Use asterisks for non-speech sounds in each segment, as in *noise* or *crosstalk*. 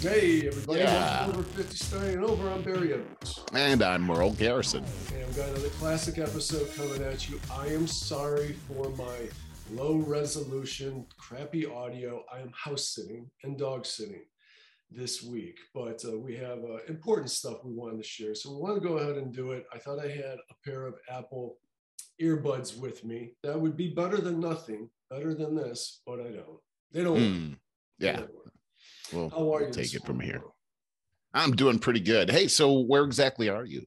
Hey, everybody. Yeah. Welcome to over 50 starting over. I'm Barry Edwards. And I'm Merle Garrison. And I've got another classic episode coming at you. I am sorry for my low resolution, crappy audio. I am house sitting and dog sitting this week, but uh, we have uh, important stuff we wanted to share. So we want to go ahead and do it. I thought I had a pair of Apple earbuds with me. That would be better than nothing, better than this, but I don't. They don't. Hmm. Yeah. They don't. Well, How are you? we'll take it from here. I'm doing pretty good. Hey, so where exactly are you?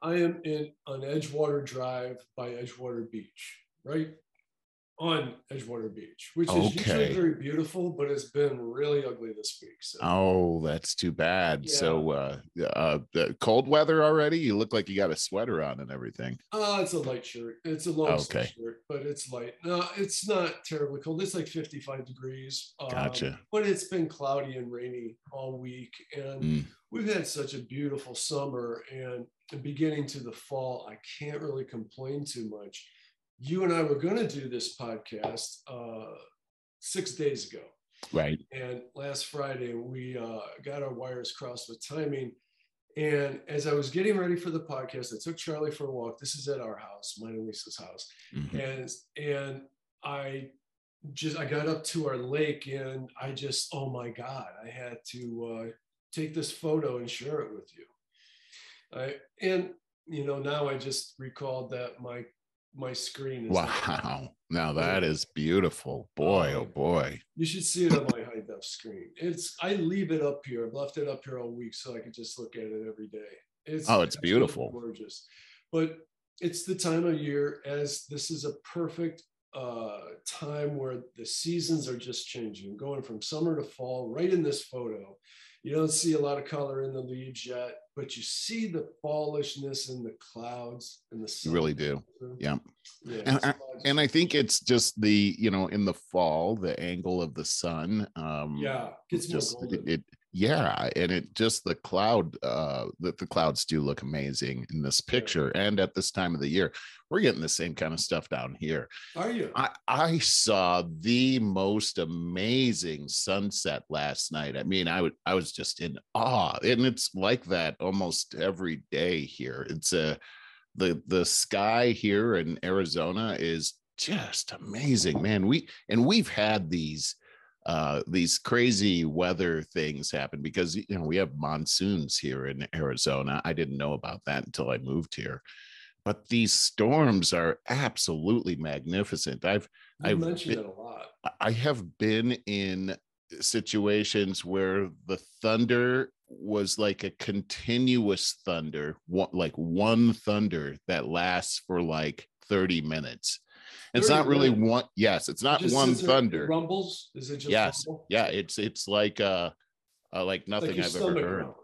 I am in on Edgewater Drive by Edgewater Beach, right on Edgewater Beach, which is usually very beautiful, but it's been really ugly this week. So Oh, that's too bad. Yeah. So, uh, uh, the cold weather already? You look like you got a sweater on and everything. uh, it's a light shirt. It's a long sleeve Okay. shirt, but it's light. No, it's not terribly cold. It's like 55 degrees. Um, Gotcha. But it's been cloudy and rainy all week, and Mm. we've had such a beautiful summer and beginning to the fall. I can't really complain too much. You and I were going to do this podcast uh, six days ago. Right. And last Friday, we uh, got our wires crossed with timing. And as I was getting ready for the podcast, I took Charlie for a walk. This is at our house, mine and Lisa's house. Mhm. And and I just I got up to our lake and I just oh my god, I had to uh, take this photo and share it with you. I and you know now I just recalled that my my screen is Wow. *laughs* Now that is beautiful. Boy, oh Um, boy. You should see it on my high def screen. It's I leave it up here. I've left it up here all week so I can just look at it every day. It's Oh, it's beautiful. gorgeous. But it's the time of year as this is a perfect uh, time where the seasons are just changing, going from summer to fall. Right in this photo, you don't see a lot of color in the leaves yet, but you see the fallishness in the clouds and the sun. You really do. Yeah. Yeah, And I- And I think it's just the, you know, in the fall, the angle of the sun. Um, yeah, gets more just it, it yeah and it just the cloud uh the, the clouds do look amazing in this picture and at this time of the year. We're getting the same kind of stuff down here. Are you? i i saw the most amazing sunset last night. I mean i would i was just in awe and it's like that almost every day here. It's a the the sky here in arizona is just amazing man. We and we've had these uh, these crazy weather things happen because you know we have monsoons here in Arizona. I didn't know about that until I moved here, but these storms are absolutely magnificent. I've You I've mentioned been- it a lot. I have been in situations where the thunder was like a continuous thunder, one, like one thunder that lasts for like 30 minutes. It's not really minutes? one, yes, it's not Just one it thunder Rumbles? Is it just yes rumble? yeah it's it's like uh, uh like Like nothing your i've ever heard growling.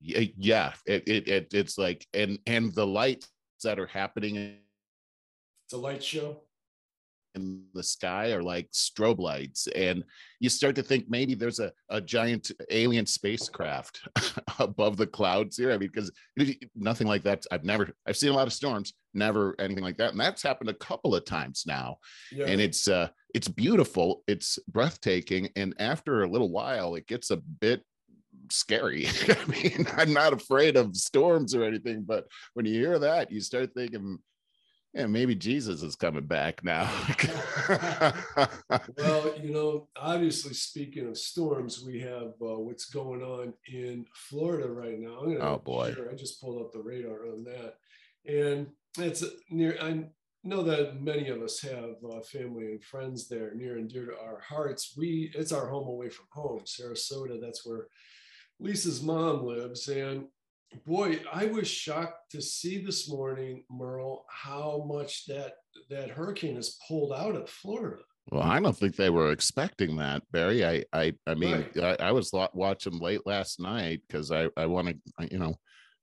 yeah, yeah it, it, it it's like and and the lights that are happening It's a light show. The sky are like strobe lights and you start to think maybe there's a, a giant alien spacecraft *laughs* above the clouds here. I mean because nothing like that i've never i've seen a lot of storms never anything like that and that's happened a couple of times now. Yeah. and it's uh it's beautiful it's breathtaking and after a little while it gets a bit scary. *laughs* I mean i'm not afraid of storms or anything but when you hear that you start thinking yeah maybe jesus is coming back now *laughs* well, you know, obviously, speaking of storms, we have uh, what's going on in Florida right now. I'm gonna Oh, boy. share- I just pulled up the radar on that, and it's near. I know that many of us have uh, family and friends there, near and dear to our hearts. We it's our home away from home, Sarasota. That's where Lisa's mom lives, and boy, I was shocked to see this morning, Merle, how much that that hurricane has pulled out of Florida. well i don't think they were expecting that barry i i i mean Right. I, I was watching late last night because i i want to you know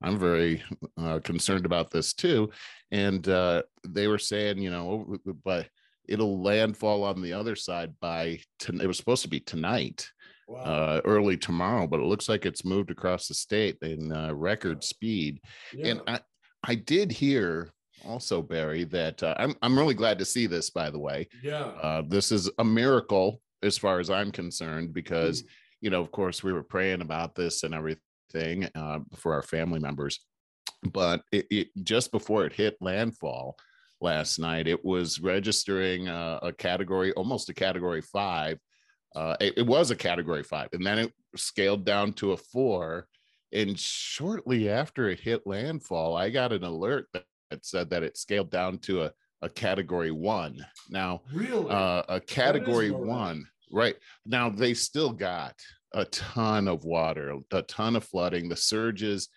i'm very uh, concerned about this too and uh they were saying you know but it'll landfall on the other side by ton- it was supposed to be tonight Wow. uh early tomorrow but it looks like it's moved across the state in uh, record speed yeah. and i i did hear also barry that uh, i'm i'm really glad to see this by the way yeah. uh this is a miracle as far as i'm concerned because Mm. you know, of course, we were praying about this and everything uh, for our family members. But it, it, just before it hit landfall last night, it was registering a, a category, almost a category five. Uh, it, it was a category five, and then it scaled down to a four. And shortly after it hit landfall, I got an alert that, that said that it scaled down to a, a category one. Now, Really? uh, a category one, right? Now they still got a ton of water, a ton of flooding. The surges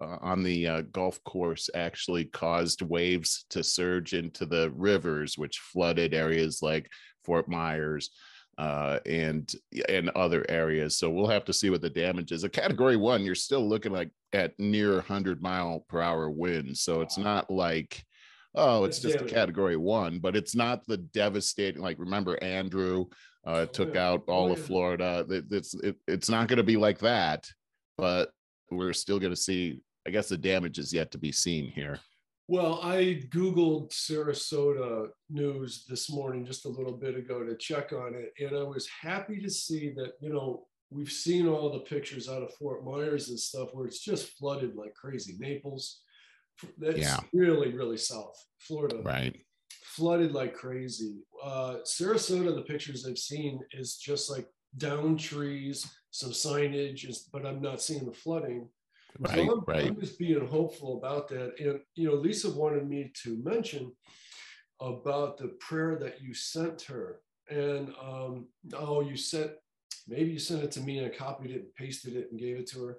uh, on the uh, Gulf Coast actually caused waves to surge into the rivers, which flooded areas like Fort Myers uh, and and other areas. So we'll have to see what the damage is. A category one, you're still looking like at near 100 mile per hour winds. So it's not like oh, it's just a category one, but it's not the devastating. Like remember Andrew uh, took out all Oh, of. Florida. It- It's it, it's not going to be like that, but we're still going to see. I guess the damage is yet to be seen here. Well, I Googled Sarasota news this morning just a little bit ago to check on it. And I was happy to see that, you know, we've seen all the pictures out of Fort Myers and stuff where it's just flooded like crazy. Naples, that's Yeah. really, really south. Florida, Right. flooded like crazy. Uh, Sarasota, the pictures I've seen is just like down trees, some signage, is- but I'm not seeing the flooding. So Right. I'm, Right. I'm just being hopeful about that. And, you know, Lisa wanted me to mention about the prayer that you sent her. And, um, oh, you sent, maybe you sent it to me and I copied it and pasted it and gave it to her.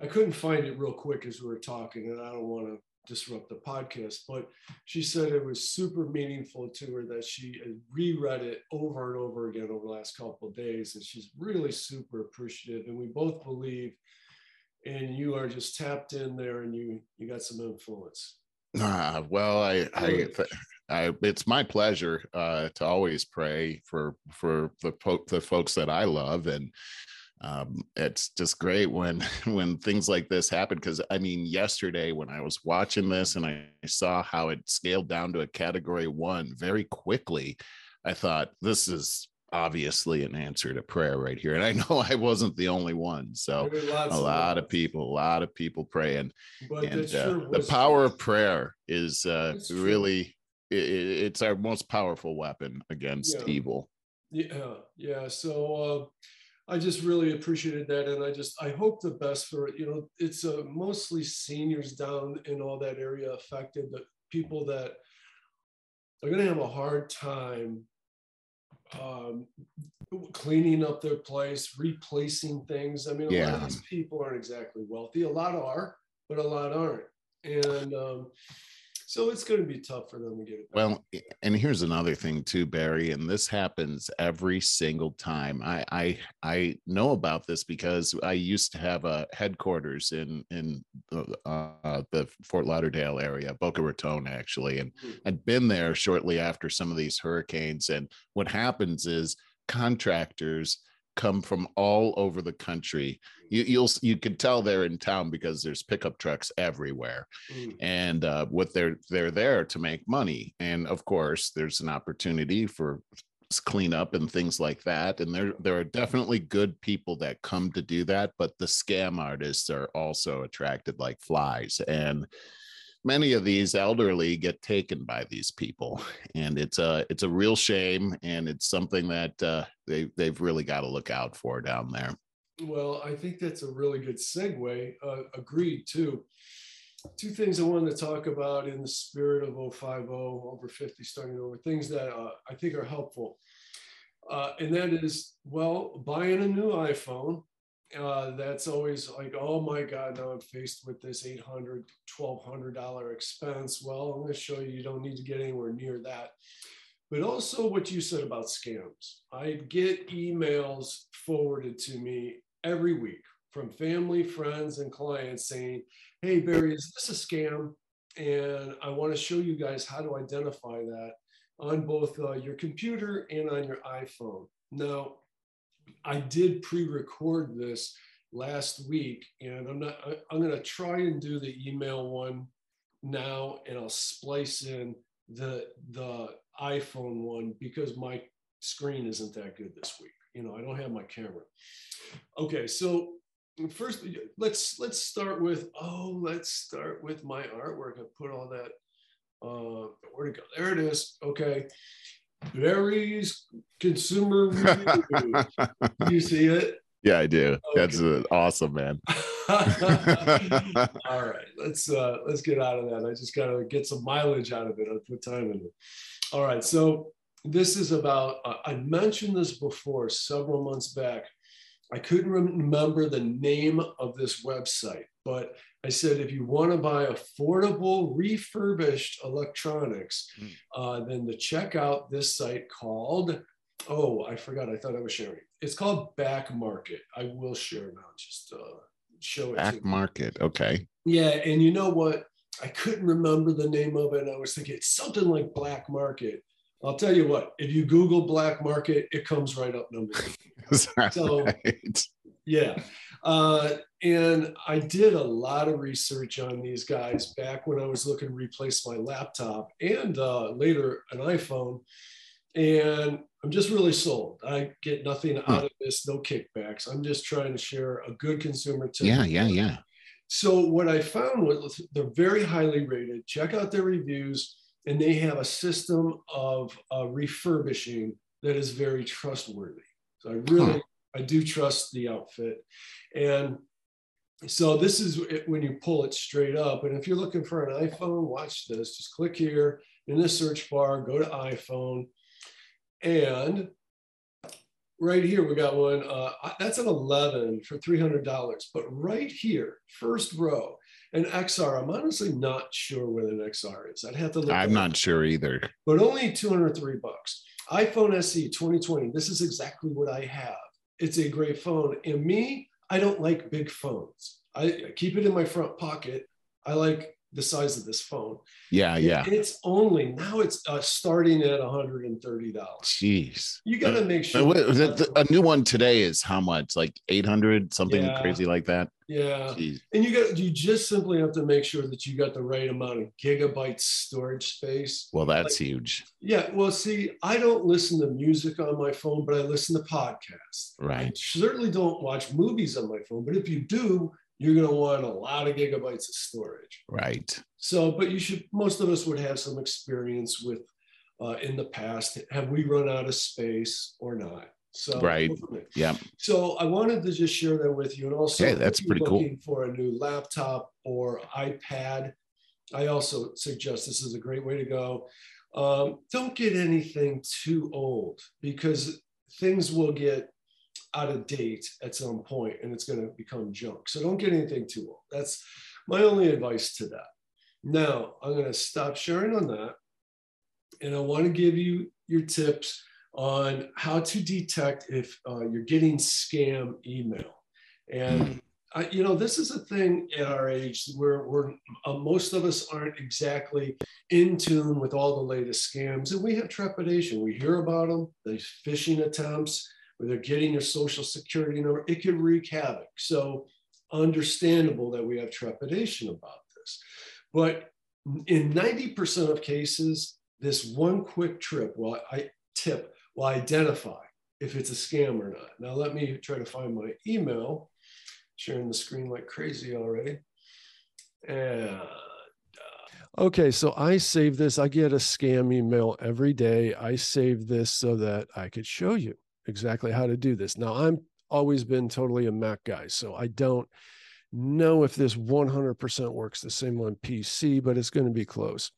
I couldn't find it real quick as we were talking, and I don't want to disrupt the podcast, but she said it was super meaningful to her that she had reread it over and over again over the last couple of days. And she's really super appreciative. And we both believe and you are just tapped in there and you you got some influence. Ah, well, I, I, I, it's my pleasure uh, to always pray for for the po- the folks that I love, and um, it's just great when *laughs* when things like this happen. Because I mean, yesterday when I was watching this and I saw how it scaled down to a Category One very quickly, I thought this is obviously an answer to prayer right here, and I *laughs* know I wasn't the only one. So There were lots a lot of people, a lot of people praying but and that uh, the power of prayer is uh, really i i- it's our most powerful weapon against Yeah. evil yeah yeah so uh, i just really appreciated that and i just i hope the best for it you know it's uh, mostly seniors down in all that area affected the people that are going to have a hard time um, cleaning up their place replacing things. I mean a lot of these people aren't exactly wealthy. A lot are but a lot aren't. And um, so it's going to be tough for them to get it back. well and here's another thing too barry and this happens every single time i i i know about this because i used to have a headquarters in in the, uh, the fort lauderdale area boca raton actually and Mhm. I'd been there shortly after some of these hurricanes. And what happens is contractors come from all over the country. You, you'll you can tell they're in town because there's pickup trucks everywhere, Mm. and uh, what they're they're there to make money. And of course, there's an opportunity for cleanup and things like that. And there there are definitely good people that come to do that, but the scam artists are also attracted like flies. And many of these elderly get taken by these people and it's a it's a real shame and it's something that uh, they they've really got to look out for down there Well, I think that's a really good segue. Uh, agreed, too. Two things I wanted to talk about in the spirit of 050, over 50, starting over, things that uh, I think are helpful. Uh, and that is, well, buying a new iPhone. Uh, that's always like, oh my God, now I'm faced with this $800, $1,200 expense. Well, I'm going to show you, you don't need to get anywhere near that but also what you said about scams. I get emails forwarded to me every week from family, friends, and clients saying, Hey, Barry, is this a scam? And I want to show you guys how to identify that on both uh, your computer and on your iPhone. Now, I did pre record this last week, and I'm not, I, I'm going to try and do the email one now, and I'll splice in the the iPhone one because my screen isn't that good this week. you know, I don't have my camera. Okay, so first let's let's start with oh let's start with my artwork. I put all that uh where to go? There it is. Okay. Barry's consumer *laughs* review. you see it? Yeah, I do. Okay. That's uh, awesome, man. *laughs* *laughs* All right, let's uh let's get out of that. I just gotta get some mileage out of it. I put time in it. All right, so this is about. Uh, I mentioned this before several months back. I couldn't remember the name of this website, but I said if you want to buy affordable refurbished electronics, mm. uh, then to check out this site called. Oh, I forgot. I thought I was sharing. It's called Back Market. I will share now. Just uh, show it. Back Market. Okay. Yeah, and you know what? I couldn't remember the name of it. And I was thinking it's something like Black Market. I'll tell you what, if you Google black market, it comes right up number *laughs* so, right? Yeah. Uh, and I did a lot of research on these guys back when I was looking to replace my laptop and uh, later an iPhone. And I'm just really sold. I get nothing out of this, no kickbacks. I'm just trying to share a good consumer tip. Yeah, yeah, yeah. So what I found was they're very highly rated. Check out their reviews and they have a system of uh, refurbishing that is very trustworthy. So I really, huh. I do trust the outfit. And so this is when you pull it straight up. And if you're looking for an iPhone, watch this. Just click here in the search bar, go to iPhone. And right here, we got one. Uh, that's an 11 for $300. But right here, first row, an XR, I'm honestly not sure what an XR is. I'd have to look. I'm not sure either. But only 203 bucks. iPhone SE 2020. This is exactly what I have. It's a great phone. And me, I don't like big phones. I keep it in my front pocket. I like the size of this phone. Yeah, yeah. And it's only now it's uh, starting at $130. Jeez. You got to make sure. What, a new one today is how much? Like 800, something yeah. crazy like that. Yeah. Jeez. And you got you just simply have to make sure that you got the right amount of gigabyte storage space. Well, that's like, huge. Yeah. Well, see, I don't listen to music on my phone, but I listen to podcasts. Right. I certainly don't watch movies on my phone, but if you do, you're going to want a lot of gigabytes of storage. Right. So, but you should, most of us would have some experience with uh, in the past. Have we run out of space or not? So, right. Yeah. So I wanted to just share that with you. And also, hey, that's pretty looking cool. for a new laptop or iPad, I also suggest this is a great way to go. Um, don't get anything too old because things will get out of date at some point and it's going to become junk. So don't get anything too old. That's my only advice to that. Now, I'm going to stop sharing on that. And I want to give you your tips on how to detect if uh, you're getting scam email. And I, you know, this is a thing at our age where we're uh, most of us aren't exactly in tune with all the latest scams, and we have trepidation. We hear about them, these phishing attempts, where they're getting their social security number, it could wreak havoc. So understandable that we have trepidation about this. But in 90% of cases, this one quick trip will I tip will identify if it's a scam or not. Now let me try to find my email, sharing the screen like crazy already. And uh, Okay, so I save this. I get a scam email every day. I save this so that I could show you exactly how to do this. Now, I'm always been totally a Mac guy, so I don't know if this 100% works the same on PC, but it's going to be close.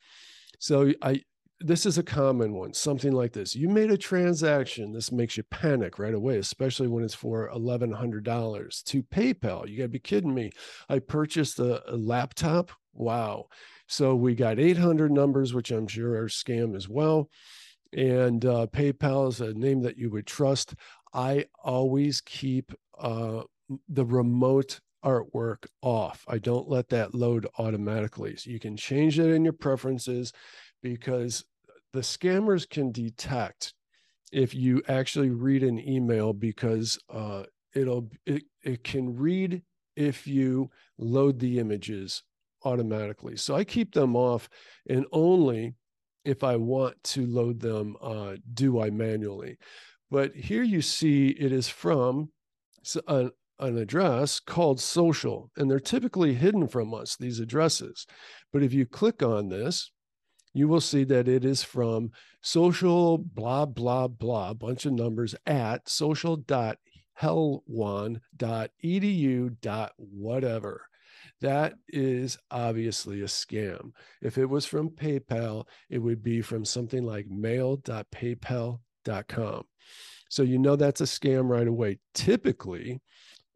So I this is a common one, something like this. You made a transaction. This makes you panic right away, especially when it's for $1,100 to PayPal. You got to be kidding me. I purchased a, a laptop. Wow. So we got 800 numbers, which I'm sure are scam as well and uh, PayPal is a name that you would trust. I always keep uh, the remote artwork off. I don't let that load automatically. So you can change it in your preferences because the scammers can detect if you actually read an email because uh, it'll it, it can read if you load the images automatically. So I keep them off and only if I want to load them, uh, do I manually. But here you see it is from an, an address called social, and they're typically hidden from us, these addresses. But if you click on this, you will see that it is from social blah blah blah bunch of numbers at social.helwan.edu. whatever that is obviously a scam if it was from paypal it would be from something like mail.paypal.com so you know that's a scam right away typically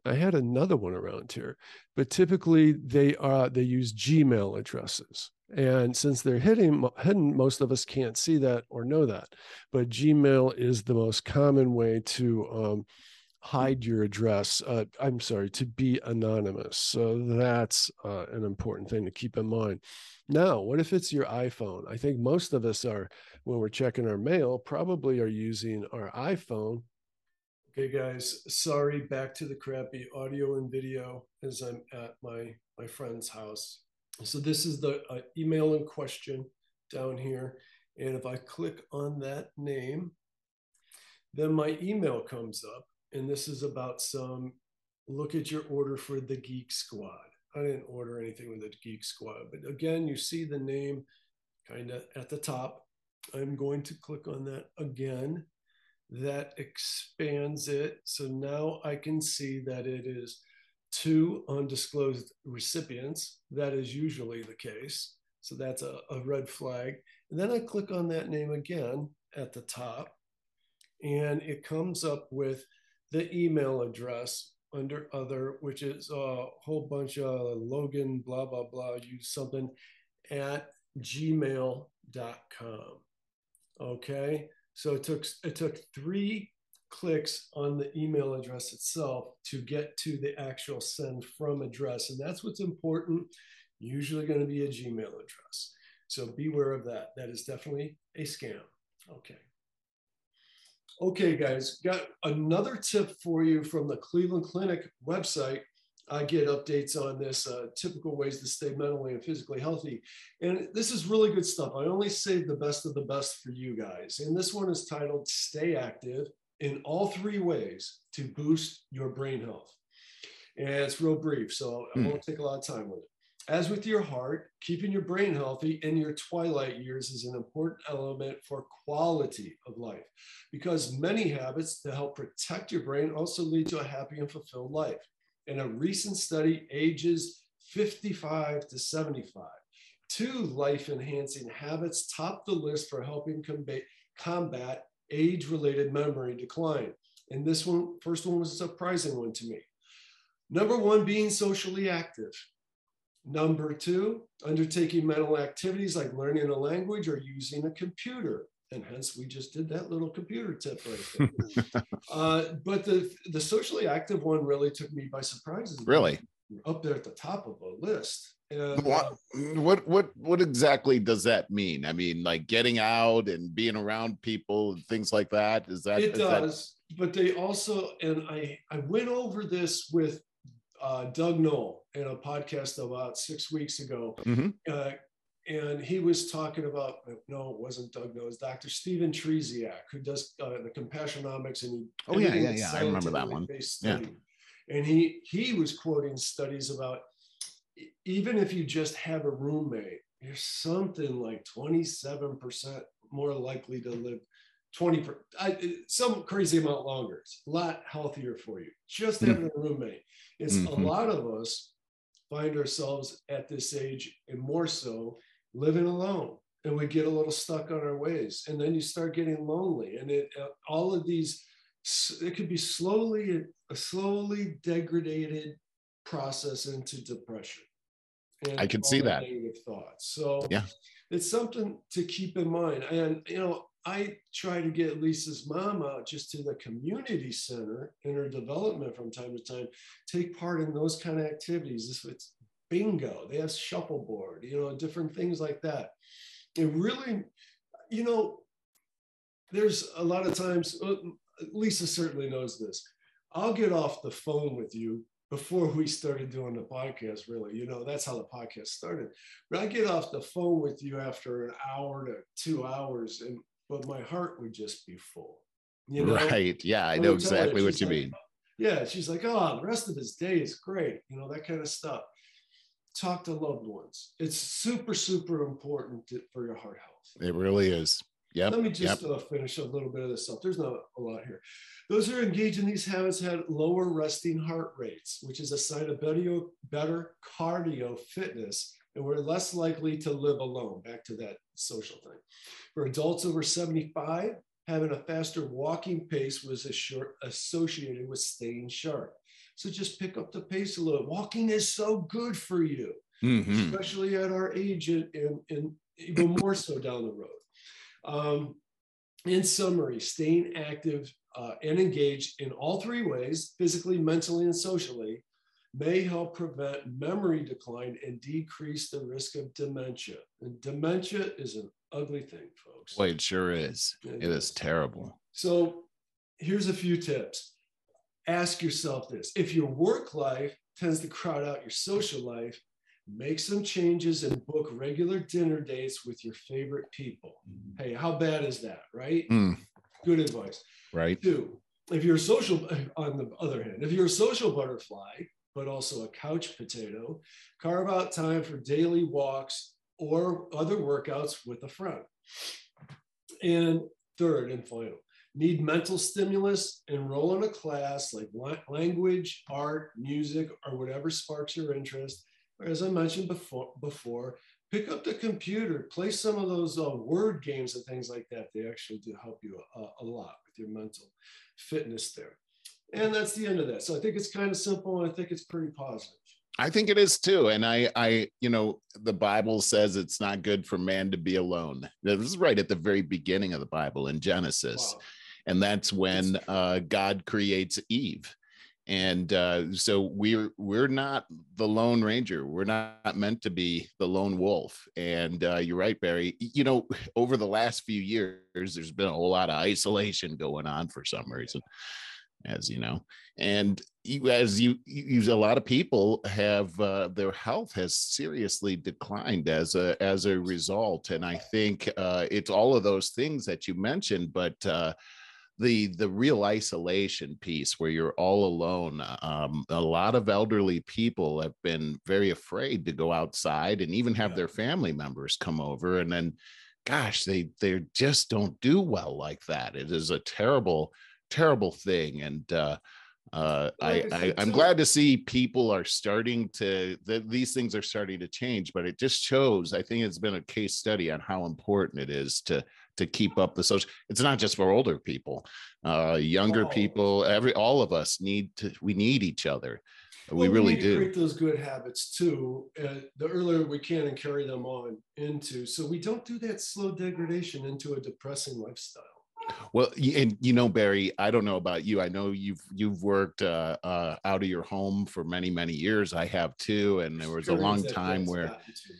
I had another one around here, but typically they are they use Gmail addresses. And since they're hidden, hidden, most of us can't see that or know that. But Gmail is the most common way to um, hide your address. Uh, I'm sorry, to be anonymous. So that's uh, an important thing to keep in mind. Now, what if it's your iPhone? I think most of us are, when we're checking our mail, probably are using our iPhone. Okay, guys, sorry, back to the crappy audio and video as I'm at my, my friend's house. So this is the uh, email in question down here. And if I click on that name, then my email comes up. And this is about some look at your order for the Geek Squad. I didn't order anything with the Geek Squad, but again, you see the name kind of at the top. I'm going to click on that again. That expands it. So now I can see that it is two undisclosed recipients. That is usually the case. So that's a, a red flag. And then I click on that name again at the top, and it comes up with the email address under other, which is a whole bunch of Logan, blah, blah, blah, use something at gmail.com. Okay. So it took it took three clicks on the email address itself to get to the actual send from address. And that's what's important, usually going to be a Gmail address. So beware of that. That is definitely a scam. Okay. Okay, guys, got another tip for you from the Cleveland Clinic website. I get updates on this uh, typical ways to stay mentally and physically healthy. And this is really good stuff. I only save the best of the best for you guys. And this one is titled Stay Active in all three ways to boost your brain health. And it's real brief, so I hmm. won't take a lot of time with it. As with your heart, keeping your brain healthy in your twilight years is an important element for quality of life because many habits to help protect your brain also lead to a happy and fulfilled life. In a recent study, ages 55 to 75, two life enhancing habits top the list for helping combat age related memory decline. And this one, first one was a surprising one to me. Number one, being socially active. Number two, undertaking mental activities like learning a language or using a computer. And hence, we just did that little computer tip right there. *laughs* uh, but the, the socially active one really took me by surprise. Really? Up there at the top of the list. And, what, uh, what what what exactly does that mean? I mean, like getting out and being around people and things like that. Is that it is does? That... But they also and I I went over this with uh, Doug Noll in a podcast about six weeks ago, mm-hmm. uh, and he was talking about no, it wasn't Doug Noll, it was Dr. Stephen Trzeciak who does uh, the Compassionomics and he, oh yeah yeah yeah I remember that one yeah. And he he was quoting studies about even if you just have a roommate, you're something like 27% more likely to live 20, some crazy amount longer. It's a lot healthier for you. Just having a roommate. It's mm-hmm. a lot of us find ourselves at this age and more so living alone and we get a little stuck on our ways and then you start getting lonely and it uh, all of these it could be slowly a slowly degraded process into depression. I can see that. Negative thoughts. So yeah, it's something to keep in mind. And you know, I try to get Lisa's mom out just to the community center in her development from time to time, take part in those kind of activities. This it's bingo, they have shuffleboard, you know, different things like that. It really, you know, there's a lot of times, uh, Lisa certainly knows this. I'll get off the phone with you before we started doing the podcast, really. You know, that's how the podcast started. But I get off the phone with you after an hour to two hours, and but my heart would just be full. You know? Right. Yeah, I know I'm her, exactly what you like, mean. Yeah, she's like, oh, the rest of his day is great, you know, that kind of stuff. Talk to loved ones. It's super, super important to, for your heart health. It really is. Yep. Let me yep. just uh, finish a little bit of this stuff. There's not a lot here. Those who are engaged in these habits had lower resting heart rates, which is a sign of better, better cardio fitness, and were less likely to live alone. Back to that social thing. For adults over 75, having a faster walking pace was associated with staying sharp. So just pick up the pace a little. Walking is so good for you, Mhm. especially at our age and, and, and even more so down the road. Um, in summary, staying active uh, and engaged in all three ways physically, mentally, and socially may help prevent memory decline and decrease the risk of dementia. And dementia is an ugly thing, folks. Boy, it sure is. It It is terrible. So here's a few tips. Ask yourself this if your work life tends to crowd out your social life, make some changes and book regular dinner dates with your favorite people. Hey, how bad is that, right? Mm, Good advice. right. Two, if you're a social, *laughs* on the other hand, if you're a social butterfly, but also a couch potato, carve out time for daily walks or other workouts with a friend. And third and final, need mental stimulus, enroll in a class like language, art, music, or whatever sparks your interest. Or as I mentioned before, before pick up the computer, play some of those uh, word games and things like that. They actually do help you a, a lot with your mental fitness there. And that's the end of that. So I think it's kind of simple and I think it's pretty positive. I think it is too. And I, I, you know, the Bible says it's not good for man to be alone. This is right at the very beginning of the Bible in Genesis. Wow. and that's when uh, God creates Eve. And uh, so we're we're not the Lone Ranger. We're not meant to be the lone wolf. And uh, you're right, Barry. You know, over the last few years, there's been a whole lot of isolation going on for some reason, as you know. And you, as you, you, a lot of people have uh, their health has seriously declined as a as a result. And I think uh, it's all of those things that you mentioned, but uh, the the real isolation piece where you're all alone um, a lot of elderly people have been very afraid to go outside and even have Yeah. their family members come over and then gosh they they just don't do well like that it is a terrible terrible thing and uh uh, I, I I'm glad to see people are starting to that these things are starting to change, but it just shows. I think it's been a case study on how important it is to to keep up the social. It's not just for older people, uh, younger Oh. people. Every all of us need to. We need each other. we Well, really need to do. create those good habits too. Uh, the earlier we can and carry them on into, so we don't do that slow degradation into a depressing lifestyle. Well, and you know, Barry, I don't know about you. I know you've you've worked uh, uh, out of your home for many many years. I have too, and there was a long time where gotten to me.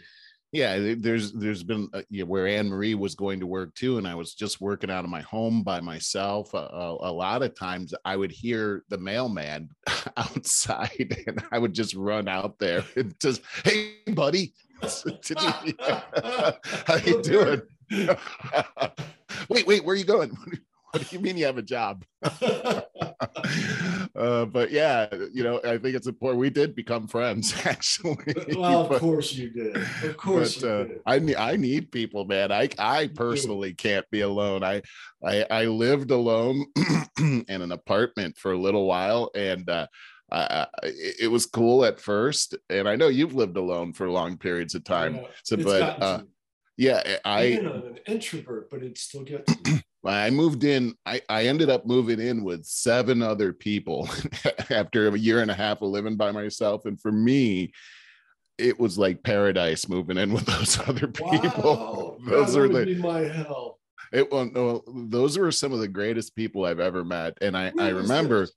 yeah there's there's been uh, yeah, where anne marie was going to work too and i was just working out of my home by myself a, a, a lot of times i would hear the mailman *laughs* outside *laughs* and i would just run out there *laughs* and just hey buddy how you doing *laughs* wait wait where are you going *laughs* what do you mean you have a job *laughs* uh, but yeah you know i think it's important we did become friends actually well, of But- course you did. Of course but you uh, did. I need I need people, man. I I personally can't be alone. I I, I lived alone *clears throat* in an apartment for a little while, and uh, it was cool at first. And I know you've lived alone for long periods of time. Yeah, So, but uh. Yeah, eh, I Again, I'm an introvert, but it still gets. *clears throat* I moved in. I, I ended up moving in with seven other people *laughs* after a year and a half of living by myself. And for me, it was like paradise moving in with *laughs* those other people. Wow, *laughs* those are the my hell. it well, no, those were some of the greatest people I've ever met. And I, I remember?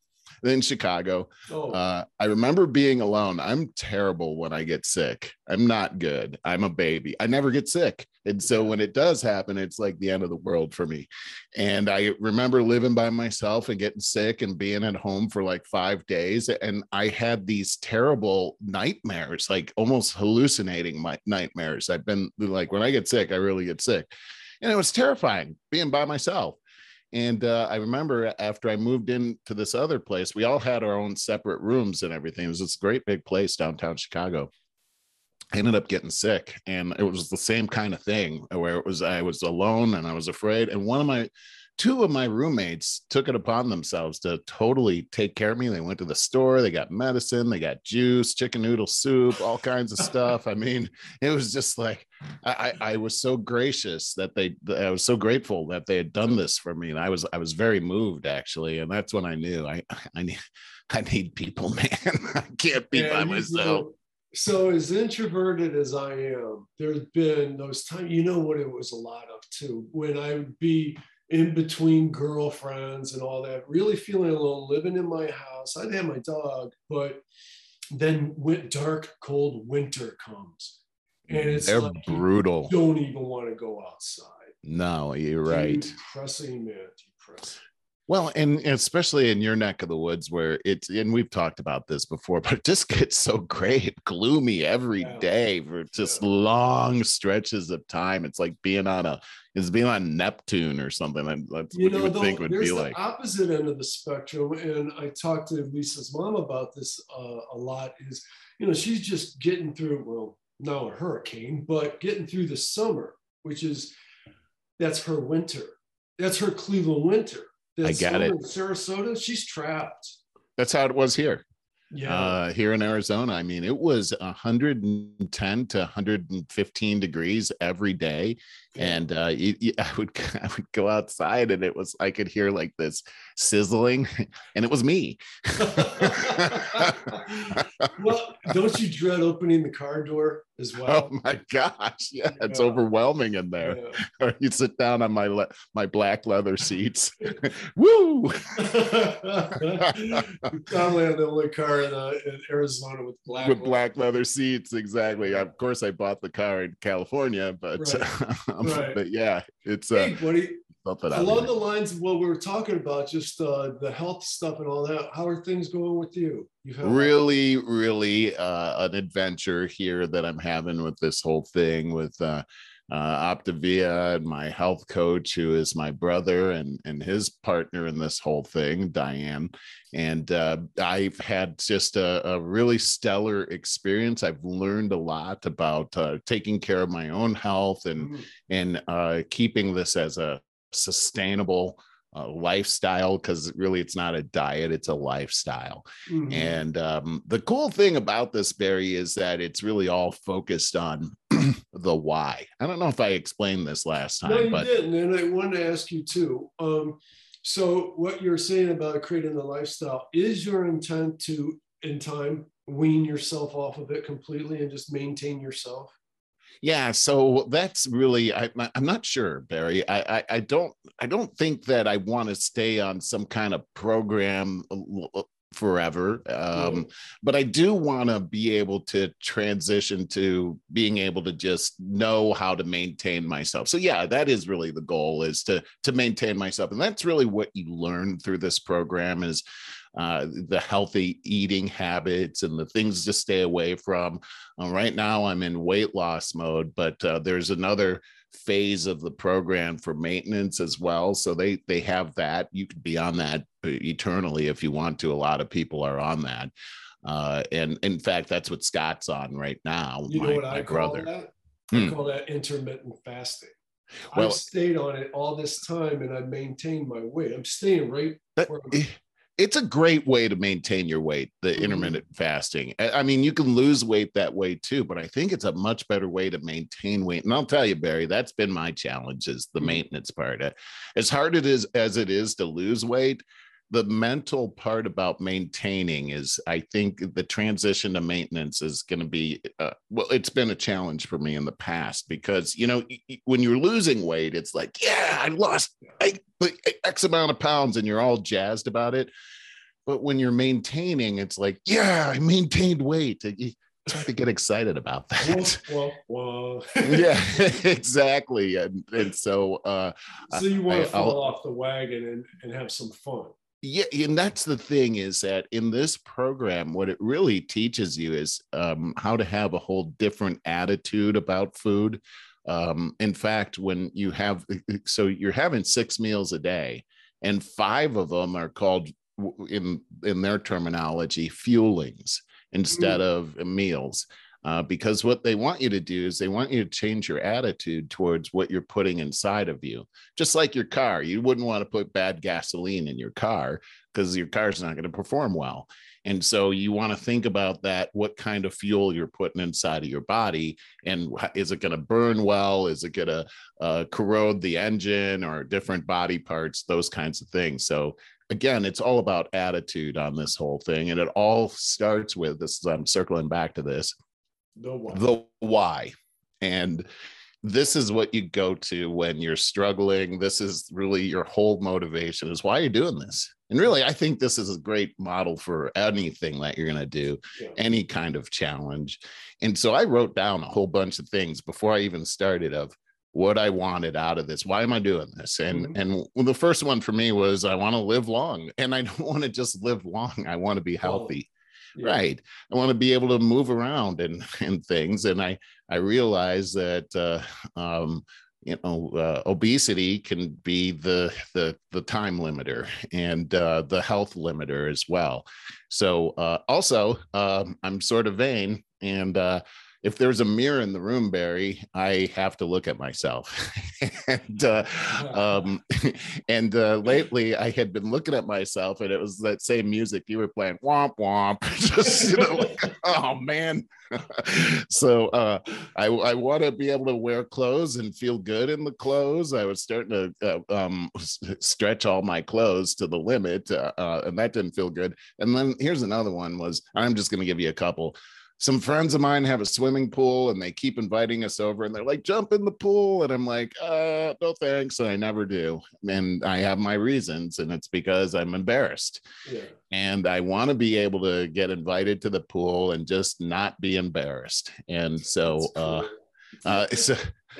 In Chicago, Oh, uh, I remember being alone. I'm terrible when I get sick. I'm not good. I'm a baby. I never get sick. And so when it does happen, it's like the end of the world for me. And I remember living by myself and getting sick and being at home for like five days. And I had these terrible nightmares, like almost hallucinating my nightmares. I've been like, when I get sick, I really get sick. And it was terrifying being by myself. And uh, I remember after I moved into this other place, we all had our own separate rooms and everything. It was this great big place downtown Chicago. I ended up getting sick, and it was the same kind of thing where it was I was alone and I was afraid. And one of my two of my roommates took it upon themselves to totally take care of me. They went to the store, they got medicine, they got juice, chicken noodle soup, all kinds of *laughs* stuff. I mean, it was just like I, I was so gracious that they I was so grateful that they had done this for me. And I was I was very moved actually. And that's when I knew I I need *laughs* I need people, *laughs* man. I can't be yeah, by myself. so as introverted as I am, there's been those times, you know what it was a lot of too, when I would be in between girlfriends and all that, really feeling alone, living in my house. I'd have my dog, but then when dark, cold winter comes. And mm, it's They're like brutal. don't even want to go outside. No, you're right. Depressing, man. Depressing. Well, and especially in your neck of the woods where it's, and we've talked about this before, *laughs* but it just gets so great, gloomy every yeah. day for just yeah. long stretches of time. It's like being on a, it's being on Neptune or something. That's you what know, you would though, think would be like. opposite end of the spectrum. And I talked to Lisa's mom about this uh, a lot is, you know, she's just getting through, well, now a hurricane, but getting through the summer, which is, that's her winter. That's her Cleveland winter I got it. Sarasota, she's trapped. That's how it was here. Yeah. Uh, here in Arizona, I mean, it was 110 to 115 degrees every day, and uh, you, you, *laughs* I would I would go outside, and it was I could hear like this sizzling, *laughs* and it was me. *laughs* well, don't you dread opening the car door as *laughs* oh well? Oh my gosh, yeah, yeah. it's overwhelming in there. Yeah. *laughs* You sit down on my le- my black leather seats. *laughs* Woo! You probably have the only car in, uh, in Arizona with black with leather. black leather seats. Exactly. Of course, I bought the car in California, but right. um, right. but yeah, it's uh, Along the lines of what we were talking about, just uh, the health stuff and all that. How are things going with you? you really, really uh, an adventure here that I'm having with this whole thing with uh, uh, Optavia and my health coach, who is my brother and and his partner in this whole thing, Diane. And uh, I've had just a, a, really stellar experience. I've learned a lot about uh, taking care of my own health and mm-hmm. and uh, keeping this as a sustainable uh, lifestyle because really it's not a diet it's a lifestyle. Mm-hmm. and um, the cool thing about this barry is that it's really all focused on *clears throat* the why. I don't know if i explained this last time no, you but didn't and i wanted to ask you too um, so what you're saying about creating the lifestyle is your intent to in time wean yourself off of it completely and just maintain yourself yeah so that's really I, am not sure barry. I, I, I don't i don't think that i want to stay on some kind of program uh, forever um, but i do want to be able to transition to being able to just know how to maintain myself. So yeah that is really the goal is to to maintain myself and that's really what you learn through this program is uh, the healthy eating habits and the things to stay away from. Uh, right now, I'm in weight loss mode, but uh, there's another phase of the program for maintenance as well. So they they have that. You could be on that eternally if you want to. A lot of people are on that. Uh, and in fact, that's what Scott's on right now. You my, know what I call brother. that? I hmm. call that intermittent fasting. Well, I've stayed on it all this time and I've maintained my weight. I'm staying right that, it's a great way to maintain your weight the mm-hmm. intermittent fasting i mean you can lose weight that way too but i think it's a much better way to maintain weight and i'll tell you barry that's been my challenge is the mm-hmm. maintenance part as hard it is as it is to lose weight the mental part about maintaining is i think the transition to maintenance is going to be uh, well it's been a challenge for me in the past because you know when you're losing weight it's like yeah i lost x amount of pounds and you're all jazzed about it but when you're maintaining it's like yeah i maintained weight it's hard to get excited about *laughs* that. Whoa, whoa, whoa. yeah, *laughs* exactly. And, and so, uh, so you want to fall I'll, off the wagon and, and have some fun yeah and that's the thing is that in this program what it really teaches you is um, how to have a whole different attitude about food um, in fact when you have so you're having six meals a day and five of them are called in in their terminology fuelings instead mm. of meals uh, because what they want you to do is they want you to change your attitude towards what you're putting inside of you just like your car you wouldn't want to put bad gasoline in your car because your car's not going to perform well and so you want to think about that what kind of fuel you're putting inside of your body and is it going to burn well is it going to uh, corrode the engine or different body parts those kinds of things so again, it's all about attitude on this whole thing. And it all starts with this. I'm circling back to this the why. The why. And this is what you go to when you're struggling. This is really your whole motivation is why you're doing this. And really, I think this is a great model for anything that you're going to do, yeah. any kind of challenge. And so I wrote down a whole bunch of things before I even started of what I wanted out of this. Why am I doing this? And mm-hmm. and the first one for me was I want to live long, and I don't *laughs* want to just live long. I want to be healthy. Yeah. Right. I want to be able to move around and *laughs* and things. And I I realize that uh, um, you know uh, obesity can be the the the time limiter and uh, the health limiter as well. So uh, also um, I'm sort of vain and uh, if there's a mirror in the room, Barry, I have to look at myself. *laughs* and uh, *laughs* um, *laughs* and uh, lately, I had been looking at myself, and it was that same music you were playing, womp womp. Just you know, like, oh man. so uh, I I want to be able to wear clothes and feel good in the clothes. I was starting to uh, um, stretch all my clothes to the limit, uh, uh, and that didn't feel good. And then here's another one: was I'm just going to give you a couple some friends of mine have a swimming pool and they keep inviting us over and they're like jump in the pool. And i'm like uh no thanks. And i never do. And i have my reasons and it's because i'm embarrassed. Yeah. and i want to be able to get invited to the pool and just not be embarrassed. And so uh uh so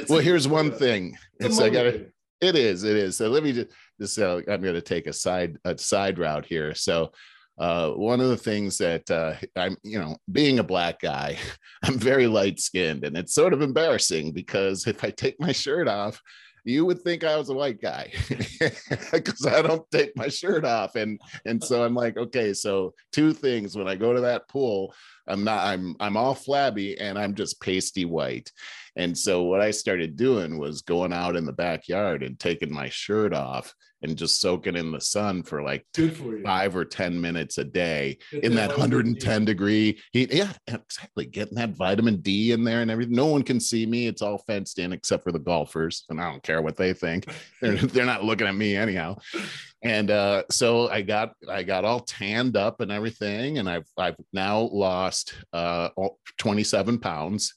well here's one thing. It's i gotta it is it is. So let me just just uh, i'm gonna take a side a side route here. So uh, one of the things that uh, I'm, you know, being a black guy, *laughs* I'm very light skinned, and it's sort of embarrassing because if I take my shirt off, you would think I was a white guy *laughs* because I don't take my shirt off, and and so I'm like, okay, so two things when I go to that pool, I'm not, I'm I'm all flabby and I'm just pasty white, and so what I started doing was going out in the backyard and taking my shirt off and just soaking in the sun for like for five or 10 minutes a day Get in that 110 degree heat. Yeah, exactly. Getting that vitamin D in there and everything. No one can see me. It's all fenced in except for the golfers. And I don't care what they think. *laughs* They're, they're not looking at me anyhow. And uh, so I got I got all tanned up and everything. And I've I've now lost uh 27 pounds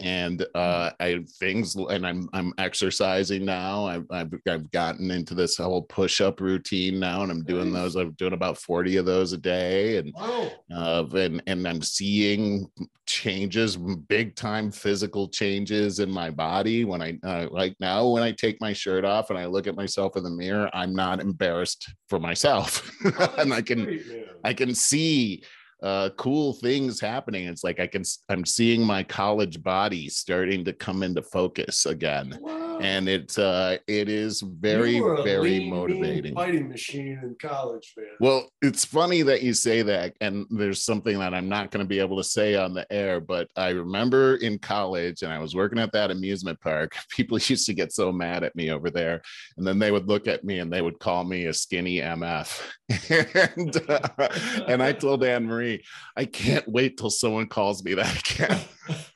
and mm. uh, I things and I'm I'm exercising now. I've, I've, I've gotten into this whole push up routine now, and I'm doing those. I'm doing about forty of those a day, and wow. uh, and and I'm seeing changes, big time physical changes in my body. When I uh, like now, when I take my shirt off and I look at myself in the mirror, I'm not embarrassed for myself, *laughs* oh, and I can I can see uh, cool things happening. It's like I can I'm seeing my college body starting to come into focus again. Wow and it's uh it is very very lean, motivating. fighting machine in college man. Well it's funny that you say that and there's something that i'm not going to be able to say on the air but i remember in college and i was working at that amusement park *laughs* people used to get so mad at me over there and then they would look at me and they would call me a skinny mf *laughs* and uh, and i *laughs* told anne marie i can't wait till someone calls me that again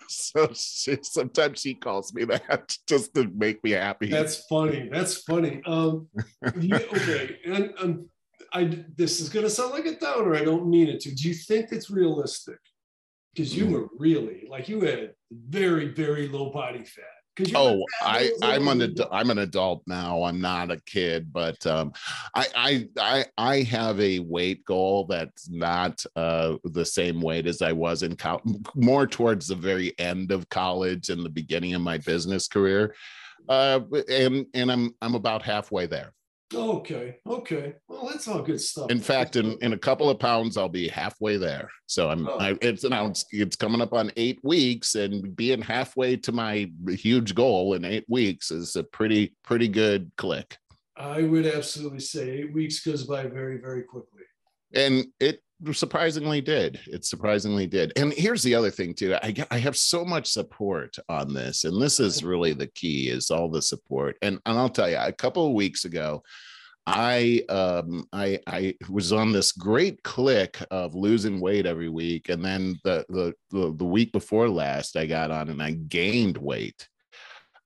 *laughs* so she, sometimes she calls me that *laughs* just to make me happy. That's funny. That's funny. Um, *laughs* you, okay, and um, I this is gonna sound like a downer. I don't mean it to. Do you think it's realistic? Because you mm. were really like you had very very low body fat oh i i'm an adult i'm an adult now i'm not a kid but um I, I i i have a weight goal that's not uh the same weight as i was in college more towards the very end of college and the beginning of my business career uh and and i'm i'm about halfway there Okay. Okay. Well, that's all good stuff. In fact, in, in a couple of pounds, I'll be halfway there. So I'm, oh. I, it's announced it's coming up on eight weeks, and being halfway to my huge goal in eight weeks is a pretty, pretty good click. I would absolutely say eight weeks goes by very, very quickly. And it surprisingly did. It surprisingly did. And here's the other thing too. I I have so much support on this, and this is really the key: is all the support. And and I'll tell you, a couple of weeks ago, I um I I was on this great click of losing weight every week, and then the the the, the week before last, I got on and I gained weight.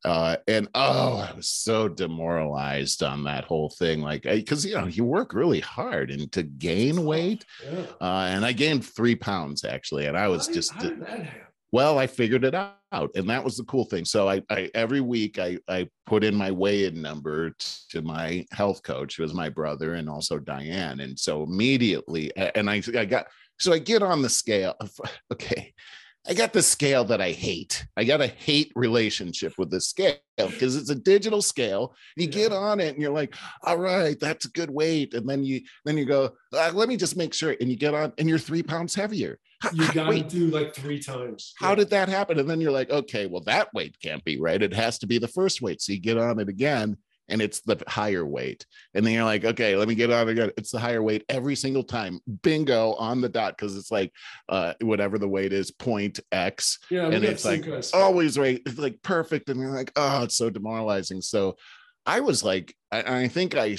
Uh, and oh, I was so demoralized on that whole thing. Like, because you know, you work really hard and to gain weight. Yeah. Uh, and I gained three pounds actually, and I was how just. Did, did well i figured it out and that was the cool thing so i, I every week I, I put in my weigh-in number to my health coach who was my brother and also diane and so immediately and i, I got so i get on the scale *laughs* okay I got the scale that I hate. I got a hate relationship with the scale because it's a digital scale. You yeah. get on it and you're like, all right, that's a good weight. And then you then you go, uh, let me just make sure. And you get on and you're three pounds heavier. You got to do like three times. How yeah. did that happen? And then you're like, okay, well, that weight can't be right. It has to be the first weight. So you get on it again and it's the higher weight. And then you're like, okay, let me get on again. It's the higher weight every single time. Bingo on the dot because it's like uh, whatever the weight is, point X. Yeah, and it's like always right. It's like perfect. And you're like, oh, it's so demoralizing. So I was like, I, I think I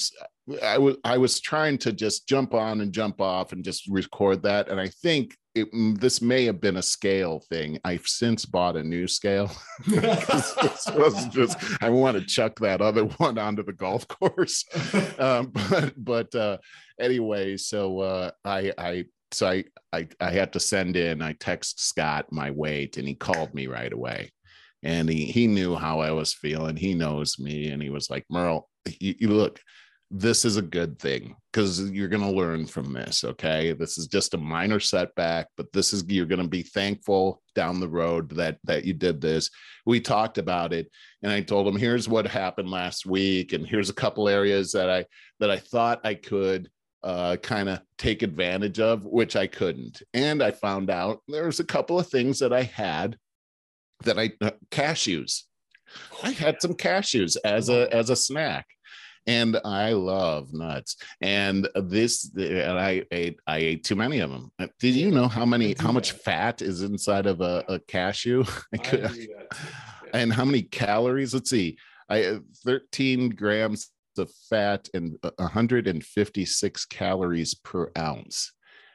I was I was trying to just jump on and jump off and just record that. And I think it, mm, this may have been a scale thing. I've since bought a new scale. *laughs* this was just I want to chuck that other *laughs* one onto the golf course. *laughs* Um, but but uh, anyway, so uh, I I so I, I I had to send in. I text Scott my weight, and he called me right away, and he he knew how I was feeling. He knows me, and he was like, Merle, you, you look this is a good thing because you're going to learn from this okay? This is just a minor setback but this is you're going to be thankful down the road that that you did this. We talked about it and i told him here's what happened last week and here's a couple areas that i that i thought i could uh, kind of take advantage of which i couldn't. And i found out there's a couple of things that i had that i uh, cashews. I had some cashews as a as a snack and I love nuts. And this, and I ate, I ate too many of them. Uh, did you know how many, how much fat is inside of a, a cashew? *laughs* Could, and how many calories? Let's see. I uh, 13 grams of fat and 156 calories per ounce.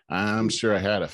I'm sure I had a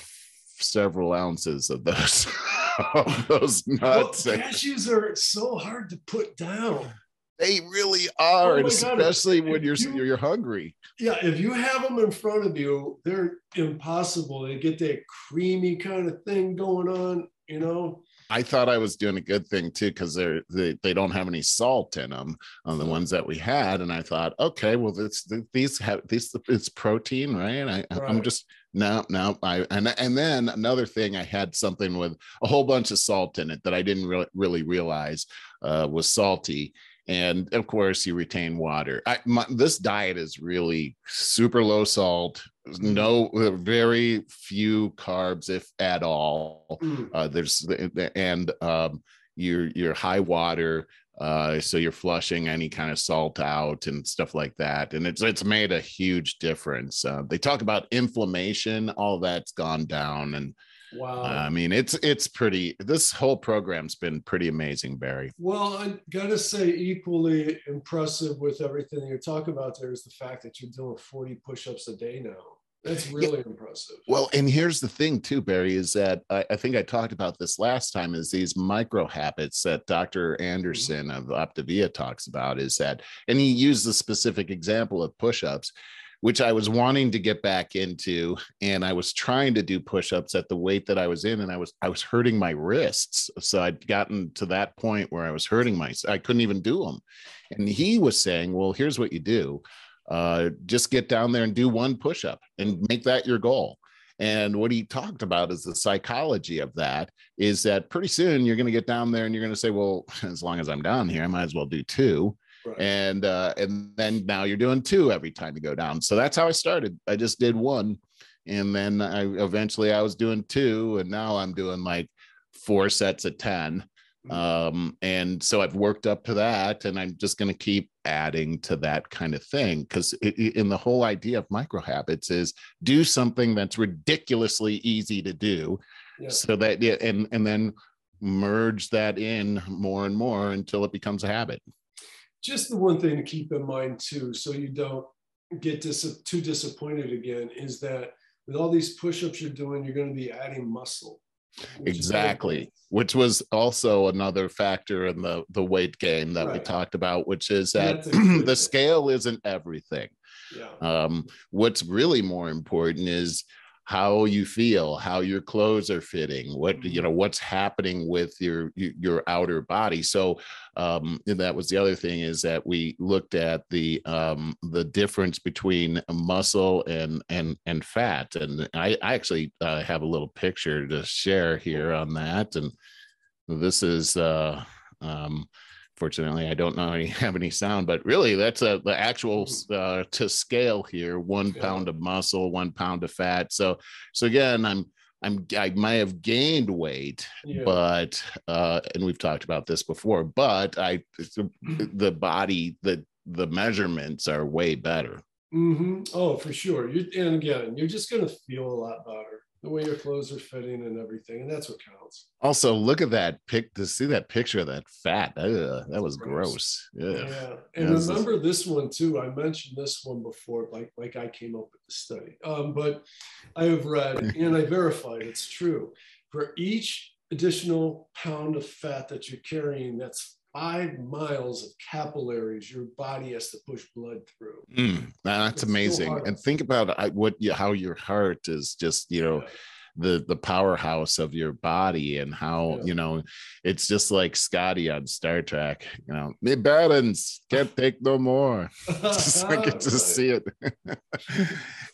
several ounces of those *laughs* of those nuts. Well, cashews are so hard to put down. They really are, oh especially God. when you're you, you're hungry. Yeah, if you have them in front of you, they're impossible. They get that creamy kind of thing going on, you know. I thought I was doing a good thing too because they're they, they don't have any salt in them on the ones that we had, and I thought, okay, well, this these have these it's protein, right? I, right. I'm just no, no. I and and then another thing, I had something with a whole bunch of salt in it that I didn't really really realize uh, was salty, and of course you retain water. I, my, this diet is really super low salt no very few carbs if at all. Mm. uh, there's and um, you're you're high water uh, so you're flushing any kind of salt out and stuff like that. And it's it's made a huge difference. Uh, they talk about inflammation all that's gone down and Wow. I mean, it's it's pretty. This whole program's been pretty amazing, Barry. Well, I gotta say, equally impressive with everything you're talking about there is the fact that you're doing 40 push-ups a day now. That's really yeah. impressive. Well, and here's the thing too, Barry, is that I, I, think I talked about this last time. Is these micro habits that Dr. Anderson mm-hmm. of Optavia talks about? Is that, and he used the specific example of push-ups which I was wanting to get back into. And I was trying to do push-ups at the weight that I was in, and I was I was hurting my wrists. So I'd gotten to that point where I was hurting my I couldn't even do them. And he was saying, Well, here's what you do. Uh, just get down there and do one push-up and make that your goal. And what he talked about is the psychology of that is that pretty soon you're going to get down there and you're going to say, well, *laughs* as long as I'm down here, I might as well do two. Right. And uh, and then now you're doing two every time you go down. So that's how I started. I just did one, and then I eventually I was doing two, and now I'm doing like four sets of ten. Mhm. um and so i've worked up to that and i'm just going to keep adding to that kind of thing because in the whole idea of micro habits is do something that's ridiculously easy to do Yeah. so that and and then merge that in more and more until it becomes a habit just the one thing to keep in mind too, so you don't get dis- too disappointed again, is that with all these push-ups you're doing, you're going to be adding muscle. which exactly which was also another factor in the the weight gain that we talked about which is that that's a good the scale isn't everything Yeah. um, what's really more important is how you feel how your clothes are fitting what you know what's happening with your your outer body. So um and that was the other thing is that we looked at the um the difference between muscle and and and fat. And i i actually uh, have a little picture to share here on that. And this is uh um fortunately i don't know *laughs* any have any sound but really that's a the actual uh to scale here one pound of muscle one pound of fat. So so again i'm i'm i might have gained weight Yeah. but uh and we've talked about this before but i the body the the measurements are way better. Hmm Oh, for sure. You and again, you're just going to feel a lot better the way your clothes are fitting and everything, and that's what counts. also look at that pic to see that picture of that fat Ugh, that was Gross. gross yeah Yeah, and Yeah, remember this one too. I mentioned this one before, like like I came up with the study. Um, but I have read *laughs* and I verified it's true. For each additional pound of fat that you're carrying, that's five miles of capillaries your body has to push blood through. Mm, that's It's amazing. hard. and think about what you, how your heart is just, you know, Yeah. the the powerhouse of your body and how, Yeah. you know, it's just like Scotty on Star Trek, you know, me balance, can't *laughs* take no more. *laughs* just I get to Right. see it. *laughs*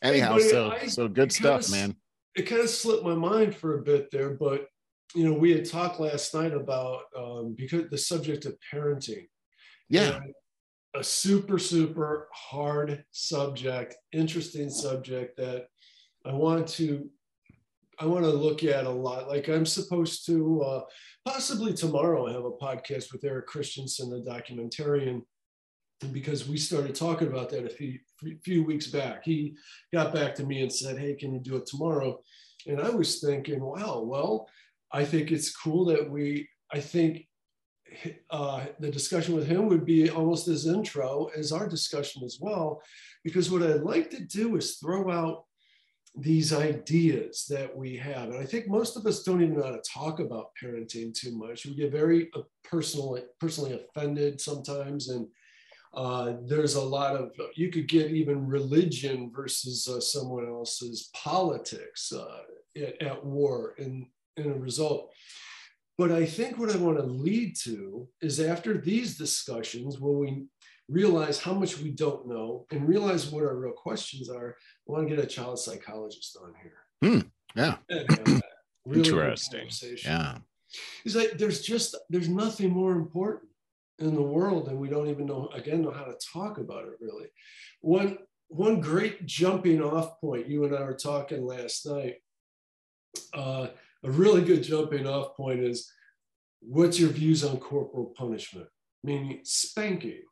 Anyhow, buddy, so I- so good stuff, kinda man. it kind of slipped my mind for a bit there, but you know, we had talked last night about um, because the subject of parenting. Yeah. A super, super hard subject, interesting subject that I want to I want to look at a lot. Like I'm supposed to uh, possibly tomorrow have a podcast with Eric Christensen, the documentarian, because we started talking about that a few few weeks back. He got back to me and said, "Hey, can you do it tomorrow?" And I was thinking, "Wow, well, I think it's cool that we. I think uh, the discussion with him would be almost as intro as our discussion as well, because what I'd like to do is throw out these ideas that we have. And I think most of us don't even know how to talk about parenting too much. We get very uh, personally, personally offended sometimes. And uh, there's a lot of, you could get even religion versus uh, someone else's politics uh, at, at war in, in a result. But I think what I want to lead to is after these discussions, when we realize how much we don't know and realize what our real questions are, I want to get a child psychologist on here. Yeah. And have really Interesting. Yeah. He's like, there's just there's nothing more important in the world, and we don't even know again know how to talk about it really. One one great jumping off point. You and I were talking last night. Uh, a really good jumping off point is what's your views on corporal punishment, meaning spanking,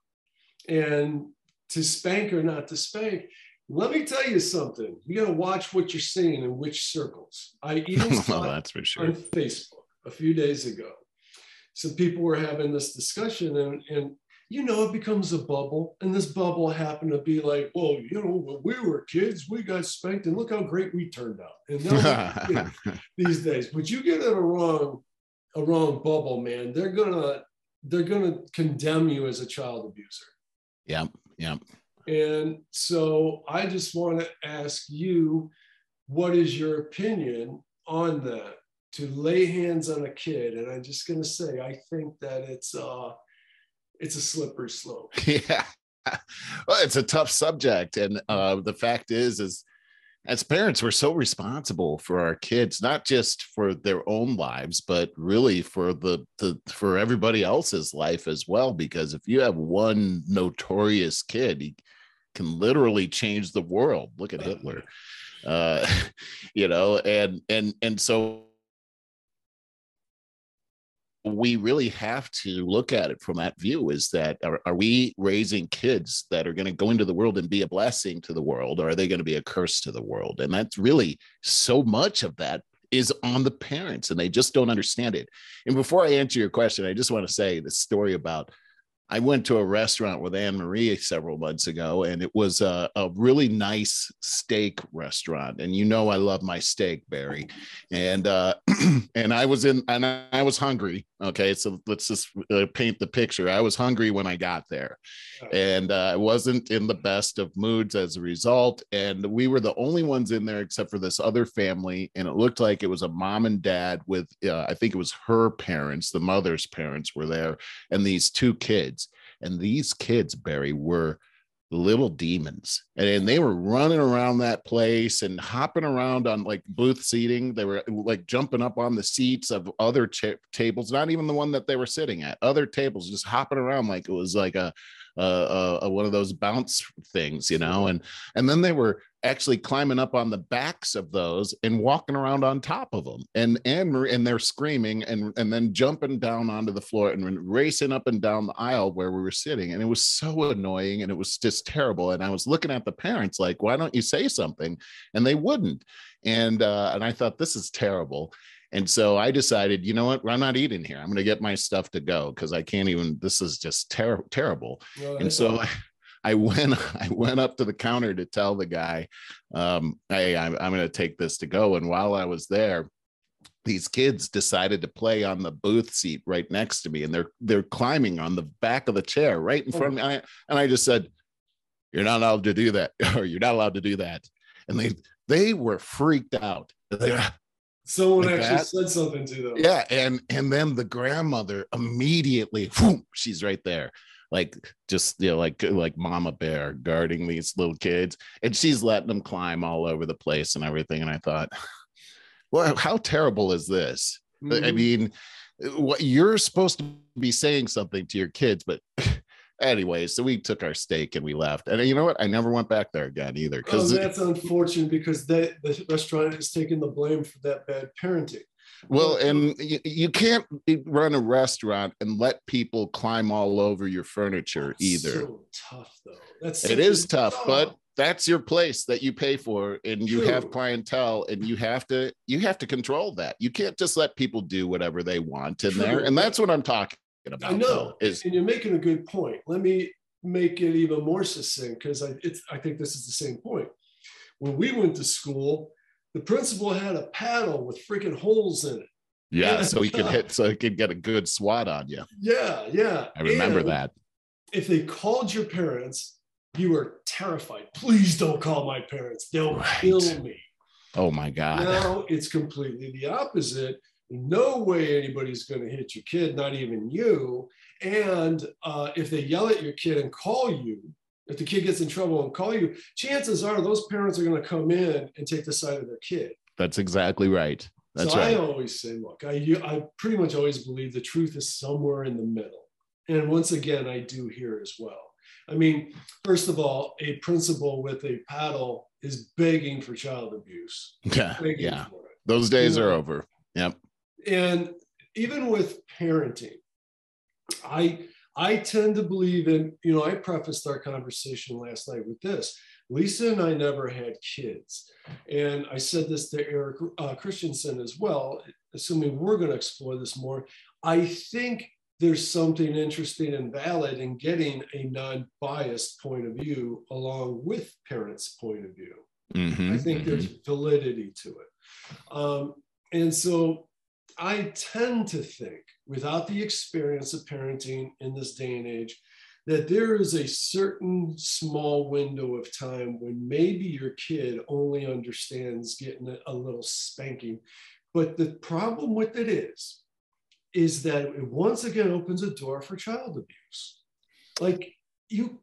and to spank or not to spank. Let me tell you something. You got to watch what you're seeing in which circles. I even *laughs* well, saw that's for sure. on Facebook a few days ago. Some people were having this discussion, and, and you know, it becomes a bubble. And this bubble happened to be like, well, you know, when we were kids, we got spanked, and look how great we turned out. And now *laughs* these days, but you get in a wrong, a wrong bubble, man. They're gonna, they're gonna condemn you as a child abuser. yep. Yep. And so I just want to ask you, what is your opinion on that? To lay hands on a kid, and I'm just to say, I think that it's uh, it's a slippery slope. *laughs* yeah. Well it's a tough subject and uh the fact is is as parents we're so responsible for our kids not just for their own lives but really for the, the for everybody else's life as well because if you have one notorious kid he can literally change the world. Look at hitler. *laughs* Uh *laughs* you know and and and so we really have to look at it from that view is that are, are we raising kids that are going to go into the world and be a blessing to the world or are they going to be a curse to the world? And that's really so much of that is on the parents and they just don't understand it. And before i answer your question i just want to say the story about I went to a restaurant with Anne Marie several months ago, and it was a, a, really nice steak restaurant. And you know I love my steak, Barry. And uh, *clears throat* and I was in, and I was hungry. Okay, so let's just uh, paint the picture. I was hungry when I got there, and uh, I wasn't in the best of moods as a result. And we were the only ones in there except for this other family, and it looked like it was a mom and dad with, uh, I think it was her parents, the mother's parents were there, and these two kids kids. And these kids, Barry, were little demons. And they were running around that place and hopping around on like booth seating. They were like jumping up on the seats of other ch- tables not even the one that they were sitting at other tables just hopping around like it was like a uh, uh, one of those bounce things, you know, and and then they were actually climbing up on the backs of those and walking around on top of them, and and and they're screaming and and then jumping down onto the floor and racing up and down the aisle where we were sitting, and it was so annoying and it was just terrible. And I was looking at the parents like, why don't you say something? And they wouldn't, and uh, and I thought this is terrible. And so I decided, you know what? I'm not eating here. I'm going to get my stuff to go because I can't even. This is just ter- terrible. Well, and so I, I, *laughs* went. I went up to the counter to tell the guy, um, "Hey, I'm, I'm going to take this to go." And while I was there, these kids decided to play on the booth seat right next to me, and they're they're climbing on the back of the chair right in front of me. and I just said, "You're not allowed to do that, *laughs* or you're not allowed to do that." And they they were freaked out. They, Someone like actually that. said something to them. Yeah, and and then the grandmother immediately, whoom, she's right there, like just you know, like like Mama Bear guarding these little kids, and she's letting them climb all over the place and everything. And I thought, *sighs* well, how terrible is this? Mm-hmm. I mean, what you're supposed to be saying something to your kids, but anyway, so we took our steak and we left. And you know what? I never went back there again either. Because oh, that's unfortunate because they, the restaurant is taking the blame for that bad parenting. Well, and you, you can't run a restaurant and let people climb all over your furniture either. So tough though. That's it is tough, but that's your place that you pay for and you True. have clientele and you have to you have to control that you can't just let people do whatever they want in True. there and that's what i'm talking about. I know, is and you're making a good point. Let me make it even more succinct because I, I think this is the same point. When we went to school, the principal had a paddle with freaking holes in it. Yeah, so he could *laughs* hit, so he could get a good swat on you. Yeah, yeah. I remember and that. If they called your parents, you were terrified. Please don't call my parents; they'll right. kill me. Oh my God. Now it's completely the opposite no way anybody's going to hit your kid, not even you. And uh, if they yell at your kid and call you, if the kid gets in trouble and call you, chances are those parents are going to come in and take the side of their kid. That's exactly right. That's so right. I always say, look, I, I pretty much always believe the truth is somewhere in the middle. And once again, I do here as well. I mean, first of all, a principal with a paddle is begging for child abuse. *laughs* Yeah. Yeah. Those days you know, are over. Yep and even with parenting, I I tend to believe in, you know, I prefaced our conversation last night with this. Lisa and I never had kids. And I said this to Eric uh, Christensen as well, assuming we're going to explore this more. I think there's something interesting and valid in getting a non biased point of view along with parents' point of view. Mm-hmm, I think mm-hmm. there's validity to it. Um, and so I tend to think, without the experience of parenting in this day and age, that there is a certain small window of time when maybe your kid only understands getting a little spanking. But the problem with it is, is that it once again opens a door for child abuse. Like you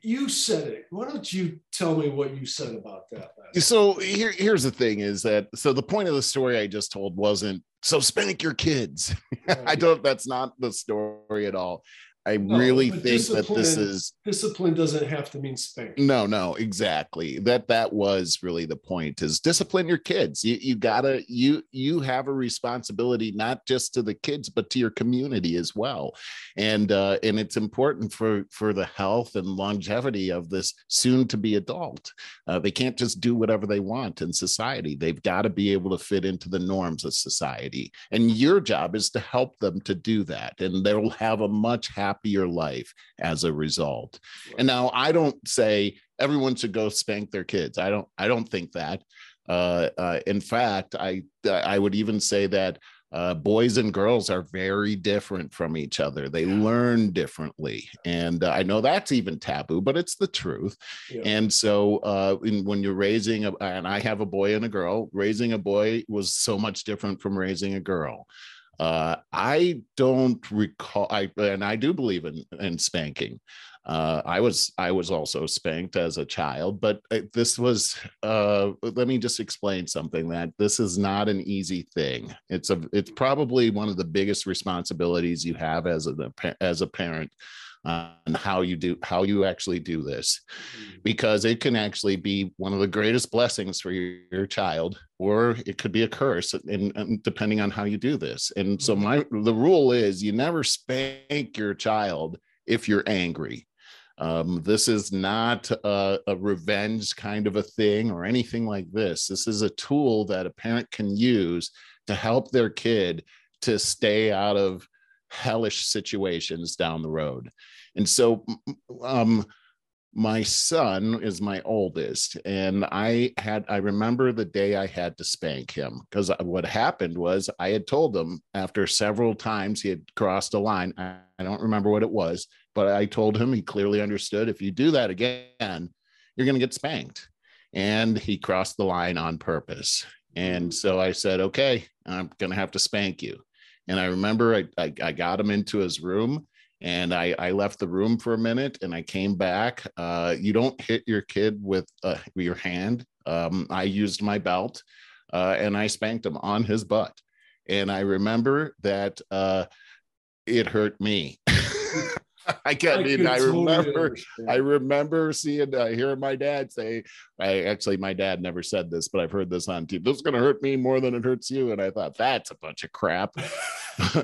you said it. Why don't you tell me what you said about that? so here, here's the thing: is that so the point of the story I just told wasn't so spank your kids. *laughs* I don't. That's not the story at all. I No, really think that this is Discipline doesn't have to mean spank. no, no, exactly. That that was really the point is discipline your kids. You you gotta you you have a responsibility not just to the kids, but to your community as well. And uh, and it's important for for the health and longevity of this soon to be adult. Uh, they can't just do whatever they want in society. They've got to be able to fit into the norms of society. And your job is to help them to do that. And they'll have a much happier life as a result. And now I don't say everyone should go spank their kids. I don't. I don't think that. Uh, uh, in fact, I I would even say that uh, boys and girls are very different from each other. They learn differently, and uh, I know that's even taboo, but it's the truth. Yeah. And so, uh, in, when you're raising, a, and I have a boy and a girl, raising a boy was so much different from raising a girl. Uh, I don't recall, I and I do believe in in spanking. Uh, I was I was also spanked as a child, but uh, this was. Uh, let me just explain something that this is not an easy thing. It's a it's probably one of the biggest responsibilities you have as a as a parent on how you do how you actually do this. Because it can actually be one of the greatest blessings for your, your child or it could be a curse and, and depending on how you do this. And so Mhm. my the rule is you never spank your child if you're angry. Um, this is not a, a revenge kind of a thing or anything like this. This is a tool that a parent can use to help their kid to stay out of hellish situations down the road and so um my son is my oldest and i had i remember the day i had to spank him because what happened was i had told him after several times he had crossed a line I, I don't remember what it was but i told him he clearly understood if you do that again you're going to get spanked. And he crossed the line on purpose. And so i said okay i'm going to have to spank you. And i remember I, I, I got him into his room and I, I left the room for a minute and I came back. Uh, you don't hit your kid with uh, your hand. Um, I used my belt uh, and I spanked him on his butt. And I remember that uh, it hurt me. *laughs* *laughs* I can't mean, could I remember understand. I remember seeing, uh, hearing my dad say, I actually, my dad never said this, but I've heard this on TV. This is going to hurt me more than it hurts you. And I thought, that's a bunch of crap. *laughs* *laughs*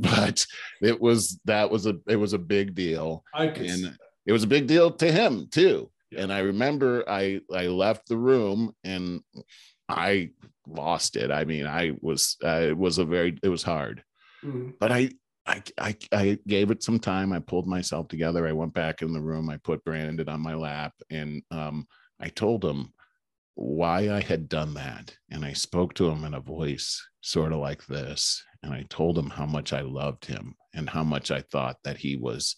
but it was, that was a, it was a big deal. I. And it was a big deal to him too. Yeah. And I remember I, I left the room and I lost it. I mean, I was, uh, it was a very, it was hard Mhm. but I, I, I, I gave it some time. I pulled myself together. I went back in the room. I put Brandon on my lap, and um, I told him why I had done that. And I spoke to him in a voice sort of like this. And I told him how much I loved him and how much I thought that he was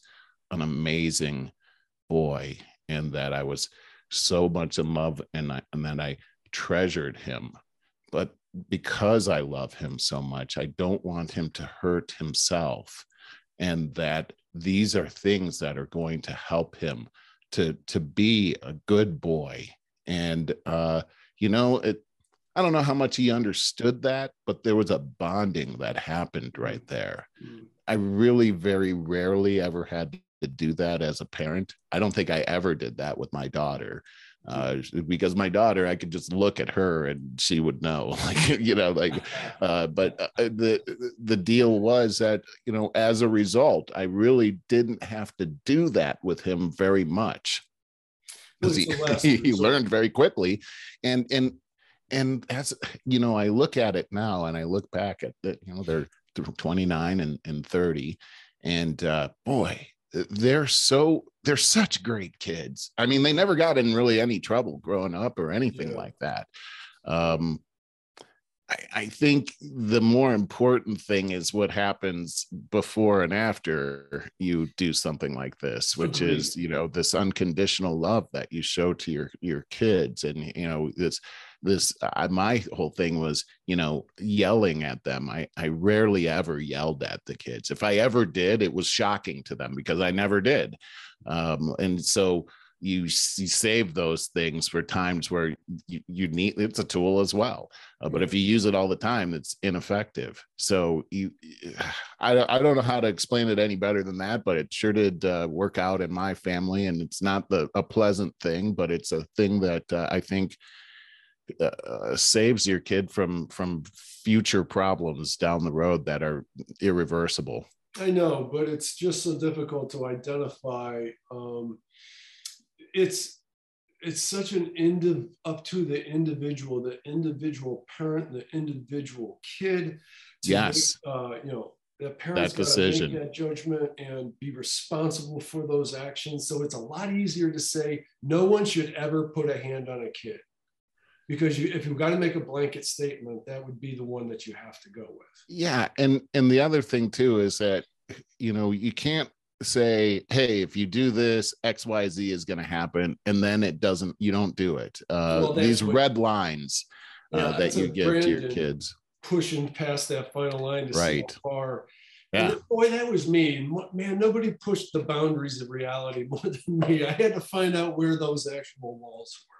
an amazing boy, and that I was so much in love, and I, and that I treasured him. But because I love him so much, I don't want him to hurt himself. And that these are things that are going to help him to, to be a good boy. And, uh, you know, it, I don't know how much he understood that, but there was a bonding that happened right there. Mhm. I really very rarely ever had to do that as a parent. I don't think I ever did that with my daughter. Uh, *laughs* because my daughter, I could just look at her and she would know, *laughs* like, you know, like, uh, but uh, the the deal was that you know as a result i really didn't have to do that with him very much. Because he, *laughs* he, learned very quickly. And and and as you know i look at it now and i look back at the you know they're 29 and, and 30 and uh boy they're so they're such great kids i mean they never got in really any trouble growing up or anything Yeah. like that um I, I think the more important thing is what happens before and after you do something like this, which is you know this unconditional love that you show to your your kids, and you know this this uh, my whole thing was you know yelling at them. I I rarely ever yelled at the kids. If I ever did, it was shocking to them because I never did, um, and so you, you save those things for times where you, you need it's a tool as well uh, but if you use it all the time it's ineffective. So you *sighs* I, I don't know how to explain it any better than that but it sure did uh, work out in my family and it's not the a pleasant thing but it's a thing that uh, i think uh, uh, saves your kid from from future problems down the road that are irreversible i know but it's just so difficult to identify um, it's it's such an end of up to the individual, the individual parent, the individual kid. yes. Make, uh, you know, the parents that decision, make that judgment, and be responsible for those actions. So it's a lot easier to say no one should ever put a hand on a kid, because you, if you've got to make a blanket statement, that would be the one that you have to go with. Yeah, and and the other thing too is that you know you can't say hey if you do this xyz is going to happen and then it doesn't you don't do it uh, well, these what, red lines uh, yeah, that you give to your kids pushing past that final line to right see how far yeah. And boy, that was me. Man, nobody pushed the boundaries of reality *laughs* more than me. I had to find out where those actual walls were.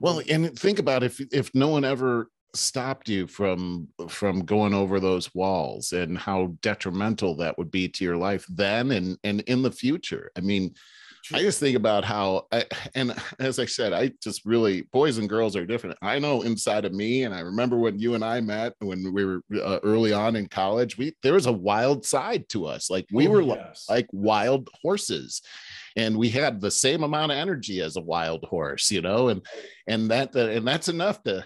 Well, and think about if if no one ever stopped you from from going over those walls and how detrimental that would be to your life then and and in the future. I mean i just think about how I, and as i said i just really boys and girls are different i know inside of me and i remember when you and i met when we were uh, early on in college we there was a wild side to us like we oh, were yes. like, like wild horses and we had the same amount of energy as a wild horse you know and and that and that's enough to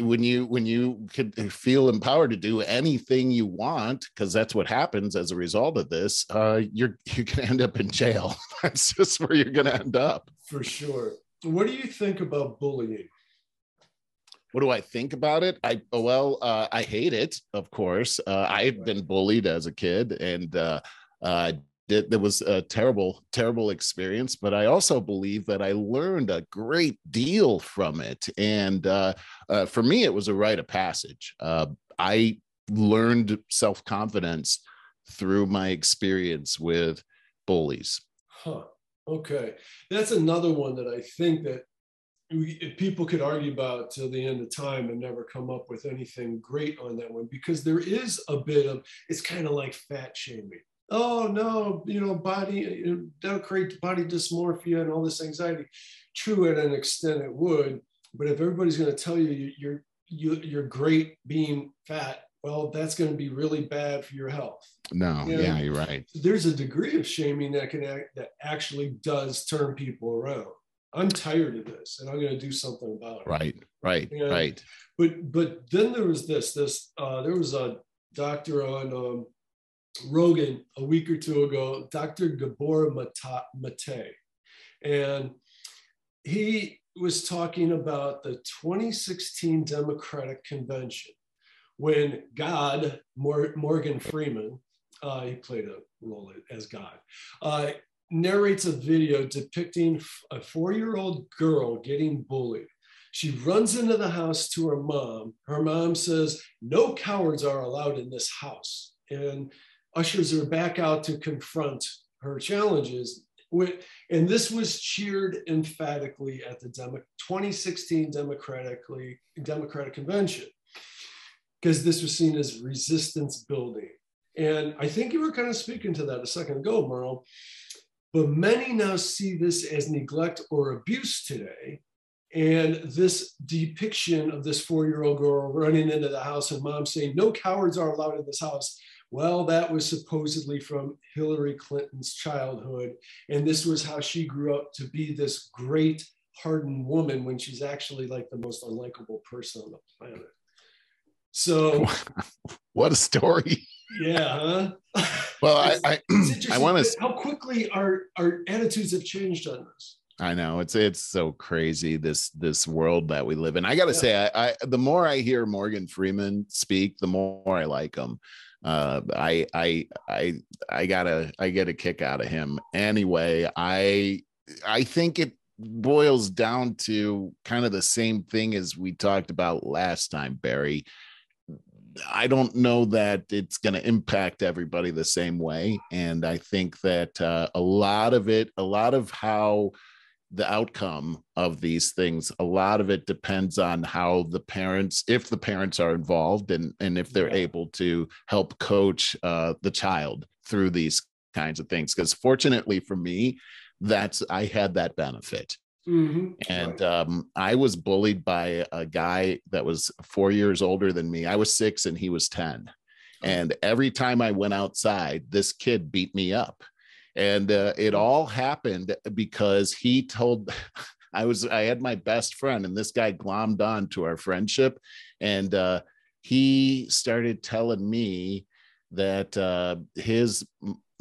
when you when you could feel empowered to do anything you want because that's what happens as a result of this uh you're *laughs* you're gonna end up in jail. *laughs* That's just where you're gonna end up. For sure. What do you think about bullying? What do I think about it? I well, uh, I hate it. Of course, uh, I've been bullied as a kid, and uh, uh it, it was a terrible, terrible experience, but I also believe that I learned a great deal from it. And uh, uh, for me, it was a rite of passage. Uh, I learned self confidence through my experience with bullies. Huh. Okay, that's another one that I think that we, people could argue about till the end of time and never come up with anything great on that one because there is a bit of it's kind of like fat shaming oh no, you know, body, that'll create body dysmorphia and all this anxiety. True, at an extent, it would. But if everybody's going to tell you you're you, you're great being fat, well, that's going to be really bad for your health. No, you know? yeah, you're right. There's a degree of shaming that can act, that actually does turn people around. I'm tired of this, and I'm going to do something about it. Right, right, and, right. But but then there was this this uh, there was a doctor on um, Rogan a week or two ago, Dr. Gabor Mate, and he was talking about the 2016 Democratic Convention when God, Morgan Freeman, uh, he played a role as God, uh, narrates a video depicting a four year old girl getting bullied. She runs into the house to her mom. Her mom says, No cowards are allowed in this house. And ushers her back out to confront her challenges. And this was cheered emphatically at the Demo- 2016 Democratically Democratic Convention because this was seen as resistance building. And I think you were kind of speaking to that a second ago, Merle. But many now see this as neglect or abuse today. And this depiction of this four year old girl running into the house and mom saying, No cowards are allowed in this house, well, that was supposedly from Hillary Clinton's childhood. And this was how she grew up to be this great, hardened woman when she's actually like the most unlikable person on the planet. So, *laughs* what a story. Yeah. Huh? *laughs* Well, I, I, I want to. How quickly our, our attitudes have changed on this. I know it's it's so crazy this this world that we live in. I got to yeah. say, I, I the more I hear Morgan Freeman speak, the more I like him uh, I I I I gotta I get a kick out of him anyway. I I think it boils down to kind of the same thing as we talked about last time, Barry. I don't know that it's going to impact everybody the same way, and I think that uh, a lot of it, a lot of how the outcome of these things a lot of it depends on how the parents if the parents are involved and and if they're Yeah. able to help coach uh, the child through these kinds of things because fortunately for me that's i had that benefit Mhm. and um, I was bullied by a guy that was four years older than me. I was six and he was 10. And every time I went outside, this kid beat me up. And uh, it all happened because he told, *laughs* I was, I had my best friend, and this guy glommed on to our friendship. And uh, he started telling me that uh, his,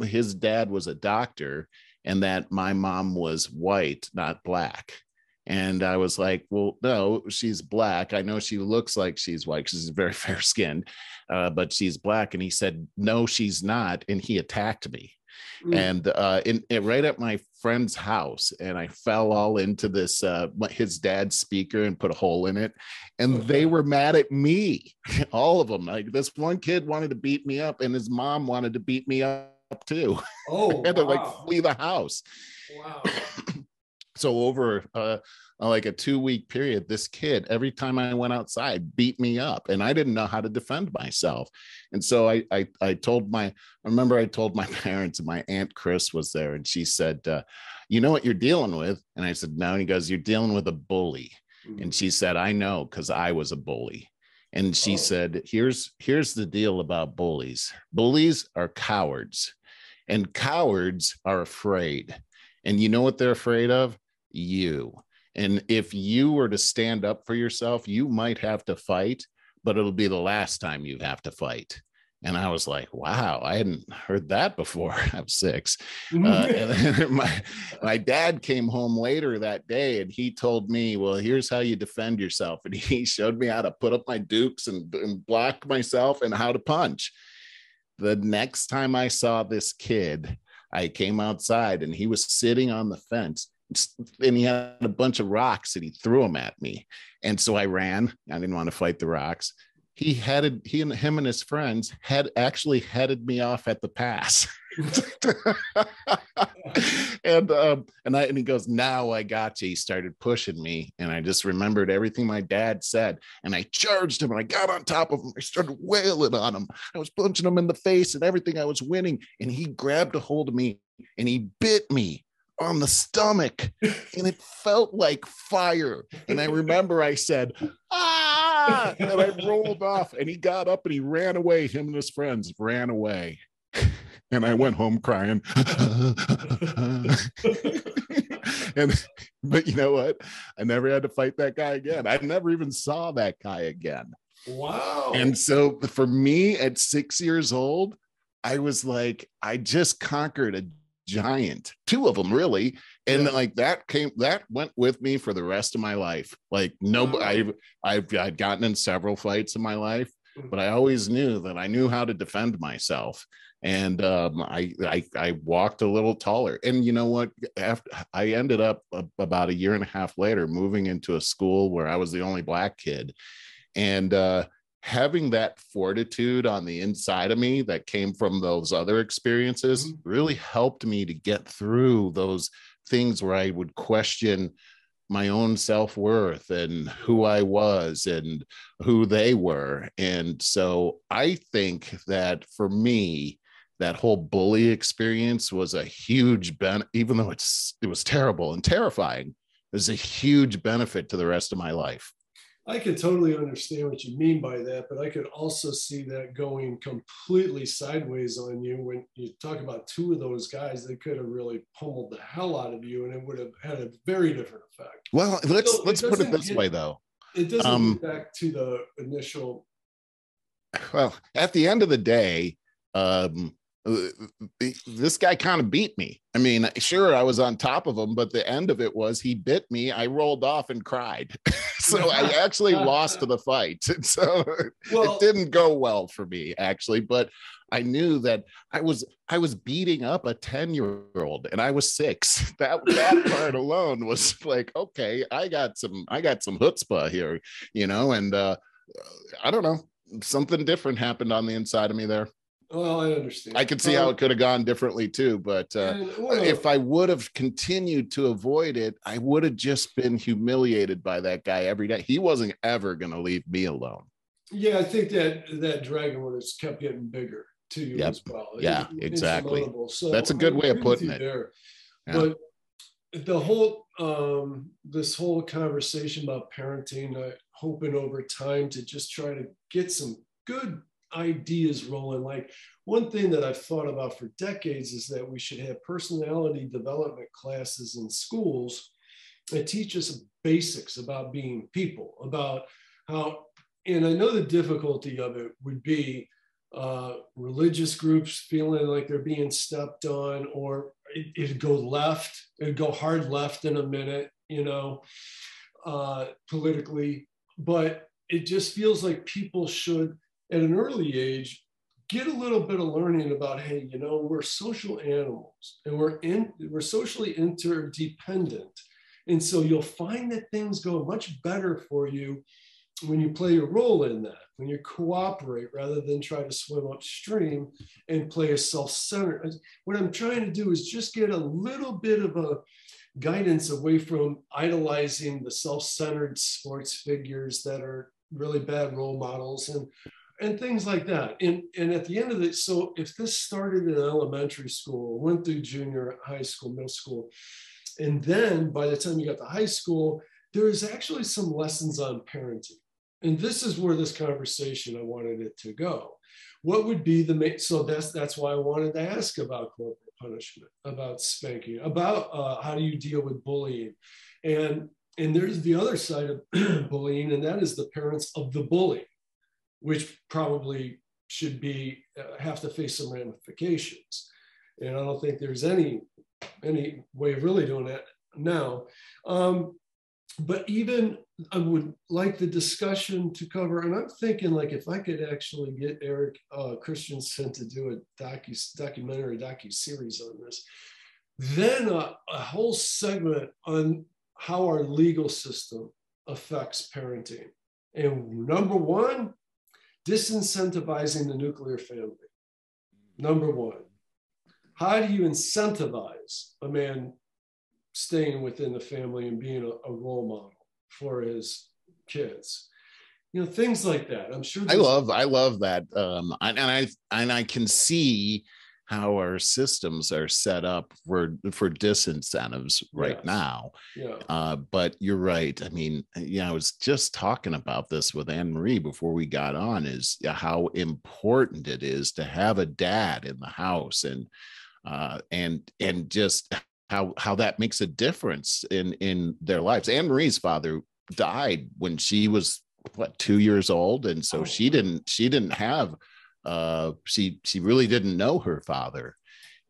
his dad was a doctor and that my mom was white, not black. And I was like, well, no, she's black. I know she looks like she's white. She's very *laughs* fair skinned, uh, but she's black. And he said, no, she's not. And he attacked me. Mm. And uh, in, in- right at my friend's house, and I fell all into this uh, his dad's speaker and put a hole in it. And Okay. they were mad at me, *laughs* all of them. Like this one kid wanted to beat me up, and his mom wanted to beat me up too. *laughs* oh, I had to wow. like flee the house wow. *coughs* so over uh, like a two week period this kid every time i went outside beat me up and i didn't know how to defend myself. And so i i, I told my i remember i told my *laughs* parents and my aunt chris was there and she said uh, you know what you're dealing with? And i said no and he goes you're dealing with a bully. And she said i know because i was a bully. And she Oh. said here's here's the deal about bullies. Bullies are cowards and cowards are afraid. And you know what they're afraid of? You and if you were to stand up for yourself you might have to fight but it'll be the last time you have to fight. And i was like wow i hadn't heard that before. *laughs* I'm six. Uh, and then *laughs* my my dad came home later that day and he told me well here's how you defend yourself. And *laughs* he showed me how to put up my dukes and, and block myself and how to punch. The next time i saw this kid i came outside and he was sitting on the fence and he had a bunch of rocks and he threw them at me. And so i ran. I didn't want to fight the rocks. He headed he and him and his friends had actually headed me off at the pass. *laughs* And um and i and he goes now i got you. He started pushing me and i just remembered everything my dad said. And i charged him and i got on top of him. I started wailing on him. I was punching him in the face and everything. I was winning. And he grabbed a hold of me and he bit me on the stomach and it felt like fire. And i remember i said ah! And i rolled off and he got up and he ran away. Him and his friends ran away. And i went home crying. *laughs* And but you know what? I never had to fight that guy again. I never even saw that guy again. Wow. and so for me at six years old, I was like, I just conquered a giant, two of them really. And Yeah. like that came, that went with me for the rest of my life. Like no, Wow. I've, I've, I'd gotten in several fights in my life, Mhm. but I always knew that I knew how to defend myself. And um, I, I, I walked a little taller. And you know what? After I ended up a- about a year and a half later moving into a school where I was the only black kid, and uh, having that fortitude on the inside of me that came from those other experiences Mhm. really helped me to get through those things where I would question my own self-worth and who I was and who they were. And so I think that for me, that whole bully experience was a huge benefit, even though it's it was terrible and terrifying, it was a huge benefit to the rest of my life. I could totally understand what you mean by that, but I could also see that going completely sideways on you when you talk about two of those guys. They could have really pummeled the hell out of you, and it would have had a very different effect. Well, let's So let's put it this way though. It doesn't Um, go back to the initial. Well, at the end of the day, um, this guy kind of beat me. I mean, sure, I was on top of him, but the end of it was he bit me. I rolled off and cried. *laughs* so I *laughs* actually lost the fight. *laughs* So Well, it didn't go well for me actually, but I knew that I was I was beating up a 10 year old and I was six. That that part alone was like, okay, I got some I got some chutzpah here, you know, and uh I don't know, something different happened on the inside of me there. Well, I understand. I could see how it could have gone differently too, but uh, and, well, if I would have continued to avoid it, I would have just been humiliated by that guy every day. He wasn't ever going to leave me alone. Yeah, I think that that dragon would have kept getting bigger to you yep. as well. Yeah, it, exactly. So That's a good way of putting it. There. Yeah. But the whole um, this whole conversation about parenting, uh, hoping over time to just try to get some good ideas rolling. Like one thing that I've thought about for decades is that we should have personality development classes in schools that teach us basics about being people, about how, and I know the difficulty of it would be uh, religious groups feeling like they're being stepped on, or it, it'd go left, it'd go hard left in a minute, you know, uh, politically. But it just feels like people should at an early age get a little bit of learning about hey you know we're social animals and we're in we're socially interdependent. And so you'll find that things go much better for you when you play a role in that when you cooperate rather than try to swim upstream and play a self-centered what i'm trying to do is just get a little bit of a guidance away from idolizing the self-centered sports figures that are really bad role models and and things like that. And, and at the end of it, so if this started in elementary school, went through junior high school, middle school, and then by the time you got to high school, there is actually some lessons on parenting. And this is where this conversation I wanted it to go. What would be the main, so that's that's why I wanted to ask about corporal punishment, about spanking, about uh, how do you deal with bullying, and and there's the other side of *clears throat* bullying, and that is the parents of the bully which probably should be uh, have to face some ramifications. And I don't think there's any any way of really doing that now. Um, but even I would like the discussion to cover, and I'm thinking like if I could actually get Eric uh, Christensen to do a docu documentary docu series on this, then a, a whole segment on how our legal system affects parenting. And number one, disincentivizing the nuclear family. Number one, how do you incentivize a man staying within the family and being a, a role model for his kids? You know, things like that. I'm sure. I love, I love that, um, and I and I can see how our systems are set up for for disincentives right yes. now. Yeah. Uh, but you're right. I mean, yeah, I was just talking about this with Anne Marie before we got on. Is how important it is to have a dad in the house, and uh, and and just how how that makes a difference in in their lives. Anne Marie's father died when she was what two years old, and so oh. she didn't she didn't have uh, she she really didn't know her father,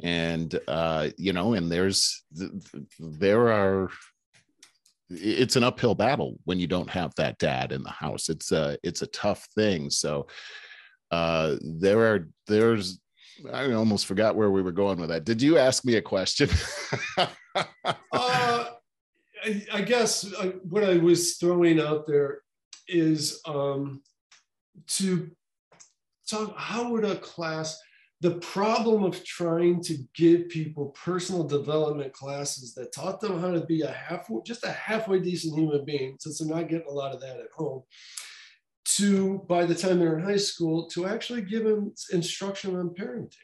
and uh, you know, and there's there are it's an uphill battle when you don't have that dad in the house. It's a it's a tough thing. So uh, there are there's I almost forgot where we were going with that. Did you ask me a question? *laughs* uh, I, I, guess uh, what I was throwing out there is um, to talk how would a class the problem of trying to give people personal development classes that taught them how to be a half just a halfway decent human being since they're not getting a lot of that at home to by the time they're in high school to actually give them instruction on parenting?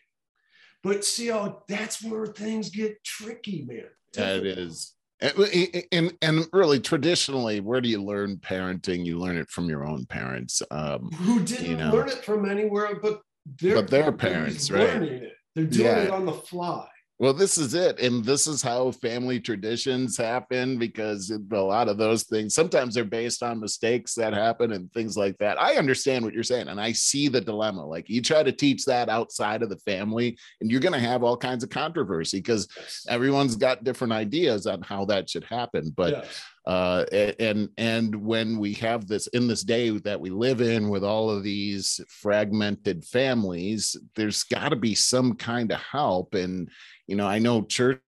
But see how that's where things get tricky man. That is and, and, and really traditionally where do you learn parenting you learn it from your own parents um, who didn't you know, learn it from anywhere but their, but their parents right it. they're doing yeah. it on the fly well, this is it. And this is how family traditions happen because a lot of those things sometimes they're based on mistakes that happen and things like that. I understand what you're saying and I see the dilemma. Like you try to teach that outside of the family and you're going to have all kinds of controversy because everyone's got different ideas on how that should happen. But yes uh, and and when we have this in this day that we live in with all of these fragmented families there's got to be some kind of help. And you know i know church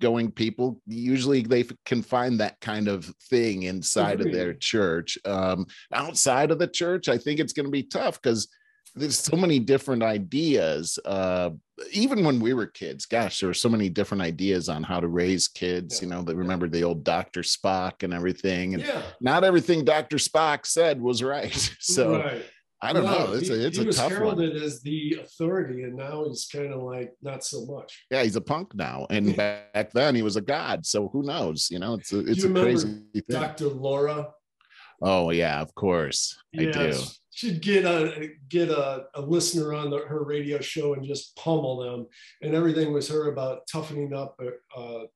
going people usually they can find that kind of thing inside of their church. Um, outside of the church i think it's going to be tough because there's so many different ideas uh even when we were kids gosh there were so many different ideas on how to raise kids Yeah. you know they remember the old dr spock and everything and yeah. not everything dr spock said was right *laughs* so right. i don't No, know it's he, a it's he a was tough one heralded as the authority, and now he's kind of like not so much. yeah he's a punk now and back then he was a god so who knows you know it's a it's a crazy thing Dr. Laura. Oh yeah of course i do She'd get a get a, a listener on the, her radio show and just pummel them, and everything was her about toughening up, or, uh,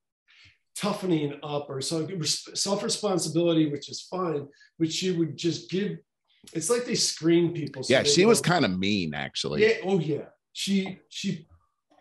toughening up, or so self responsibility, which is fine. But she would just give. It's like they screen people. so yeah she was kind of mean actually Yeah. Oh yeah. She she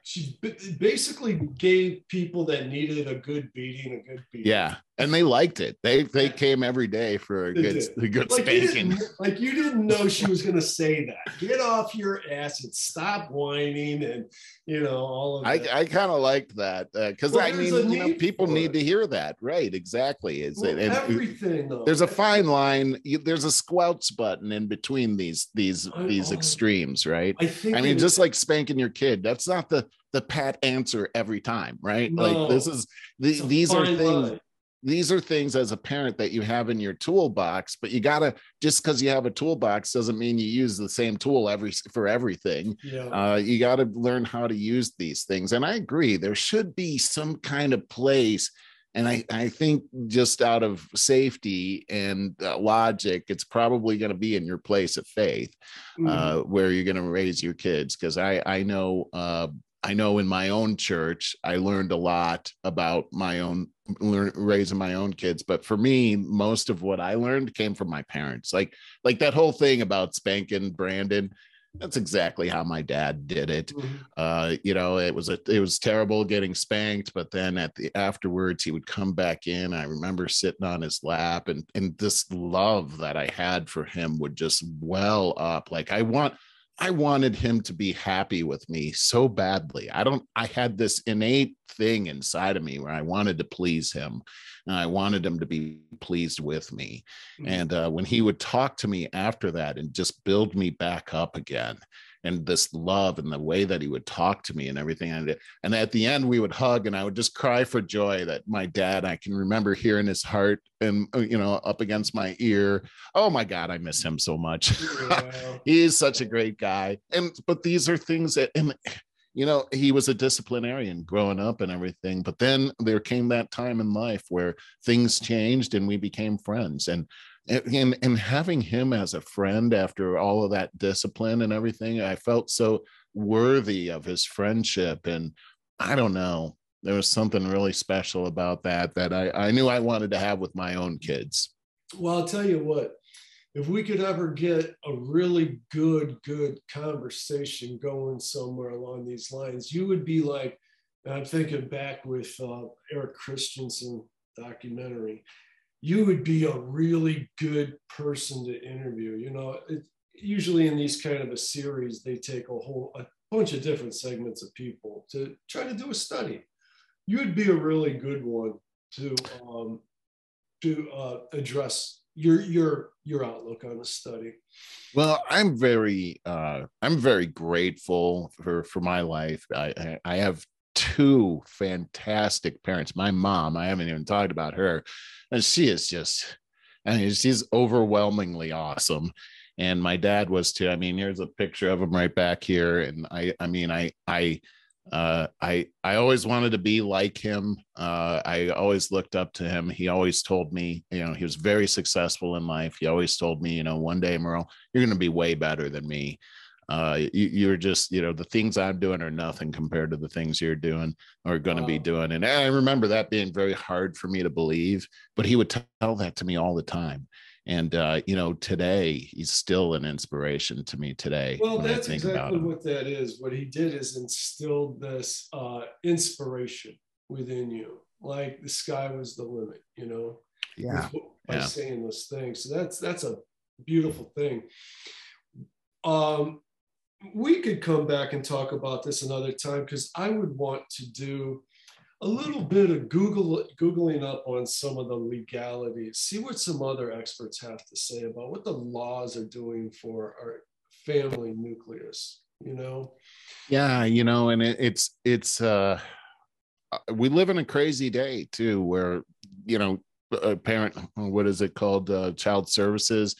she basically gave people that needed a good beating a good beating. Yeah, and they liked it. They they came every day for a They good did. a good Like spanking. didn't, like you didn't know she was going to say that. Get off your ass and stop whining and you know all of I that. I kind of liked that uh, because Well, I mean you know people need it. to hear that right exactly. It's Well, and- everything though. there's a fine line. You, there's a squelch button in between these these I- these extremes, right? I think. I mean, just like spanking your kid, that's not the the pat answer every time, right? No. Like this is the, these are things line. These are things as a parent that you have in your toolbox but you gotta just because you have a toolbox doesn't mean you use the same tool every for everything Yeah. uh, you got to learn how to use these things and i agree there should be some kind of place and i, I think just out of safety and uh, logic it's probably going to be in your place of faith Mhm. uh, where you're going to raise your kids because i i know uh, i know in my own church i learned a lot about my own learn, raising my own kids but for me most of what i learned came from my parents. Like like that whole thing about spanking brandon that's exactly how my dad did it. Mhm. uh you know it was a it was terrible getting spanked but then at the afterwards he would come back in. I remember sitting on his lap and and this love that i had for him would just well up. Like i want i wanted him to be happy with me so badly i don't i had this innate thing inside of me where i wanted to please him and i wanted him to be pleased with me Mhm. and uh, when he would talk to me after that and just build me back up again and this love and the way that he would talk to me and everything. And, and at the end we would hug and i would just cry for joy that my dad i can remember hearing his heart and uh, you know up against my ear. Oh my god i miss him so much. *laughs* Yeah. he is such a great guy. And but these are things that and you know he was a disciplinarian growing up and everything but then there came that time in life where things changed and we became friends. And and and having him as a friend after all of that discipline and everything i felt so worthy of his friendship and i don't know there was something really special about that that i i knew i wanted to have with my own kids. Well, I'll tell you what, if we could ever get a really good, good conversation going somewhere along these lines, you would be like, I'm thinking back with uh, Eric Christensen documentary, you would be a really good person to interview. You know, it, usually in these kind of a series, they take a whole a bunch of different segments of people to try to do a study. You would be a really good one to um, to uh, address your your your outlook on the study. Well, I'm very uh I'm very grateful for for my life. I, I have two fantastic parents. My mom, I haven't even talked about her, and she is just I mean she's overwhelmingly awesome. And my dad was too. I mean, here's a picture of him right back here. And I I mean I I uh i i always wanted to be like him uh i always looked up to him he always told me you know he was very successful in life he always told me you know one day merle you're going to be way better than me uh you, you're just you know the things i'm doing are nothing compared to the things you're doing or going to be doing and i remember that being very hard for me to believe but he would tell that to me all the time and uh you know today he's still an inspiration to me today Well, that's exactly what that is. What he did is instilled this uh, inspiration within you, like the sky was the limit. You know, yeah by yeah. saying those things. So that's that's a beautiful thing. Um, we could come back and talk about this another time because I would want to do a little bit of Google googling up on some of the legalities, see what some other experts have to say about what the laws are doing for our family nucleus, you know? Yeah, you know, and it, it's it's uh we live in a crazy day too where you know a parent what is it called uh, child services.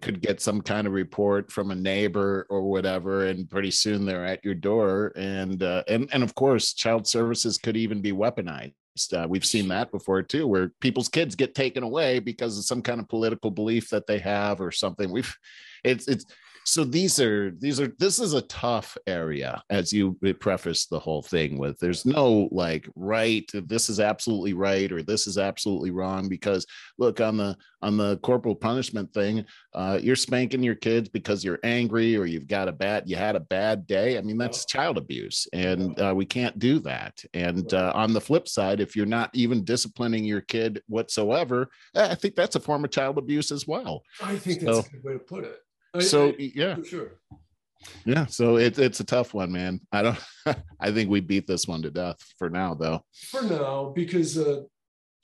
Could get some kind of report from a neighbor or whatever and pretty soon they're at your door and uh, and and of course child services could even be weaponized. Uh, we've seen that before too where people's kids get taken away because of some kind of political belief that they have or something. We've it's it's so these are these are this is a tough area as you preface the whole thing with. There's no like right this is absolutely right or this is absolutely wrong because look on the on the corporal punishment thing uh, you're spanking your kids because you're angry or you've got a bad you had a bad day. I mean that's child abuse and uh, we can't do that. And uh, on the flip side if you're not even disciplining your kid whatsoever eh, i think that's a form of child abuse as well. I think that's a good way to put it so I, yeah, sure. Yeah, so it's it's a tough one, man. I don't. *laughs* I think we beat this one to death for now, though. For now, because uh,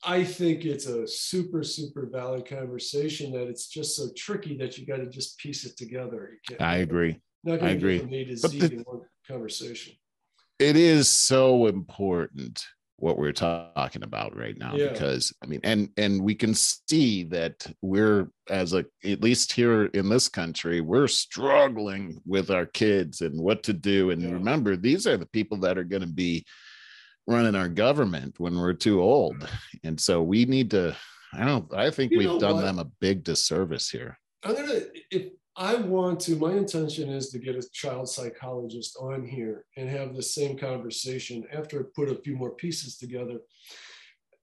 I think it's a super super valid conversation. That it's just so tricky that you got to just piece it together. I agree. Not I agree. From A to Z in one conversation. It is so important what we're talking about right now yeah. because i mean and and we can see that we're as a at least here in this country we're struggling with our kids and what to do and yeah. remember these are the people that are going to be running our government when we're too old and so we need to i don't i think you we've done what? them a big disservice here i'm gonna if I want to, my intention is to get a child psychologist on here and have the same conversation after I put a few more pieces together.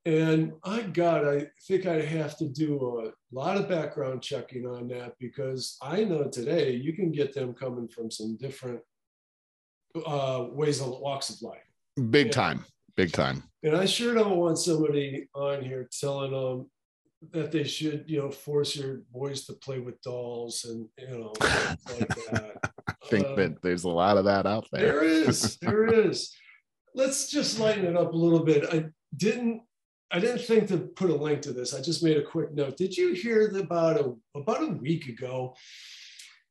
And I got, I think I have to do a lot of background checking on that because I know today you can get them coming from some different uh, ways of walks of life. Big and, time, big time. And I sure don't want somebody on here telling them, that they should, you know, force your boys to play with dolls and you know *laughs* like that. I think uh, that there's a lot of that out there. There is, *laughs* there is. Let's just lighten it up a little bit. I didn't I didn't think to put a link to this. I just made a quick note. Did you hear about a about a week ago?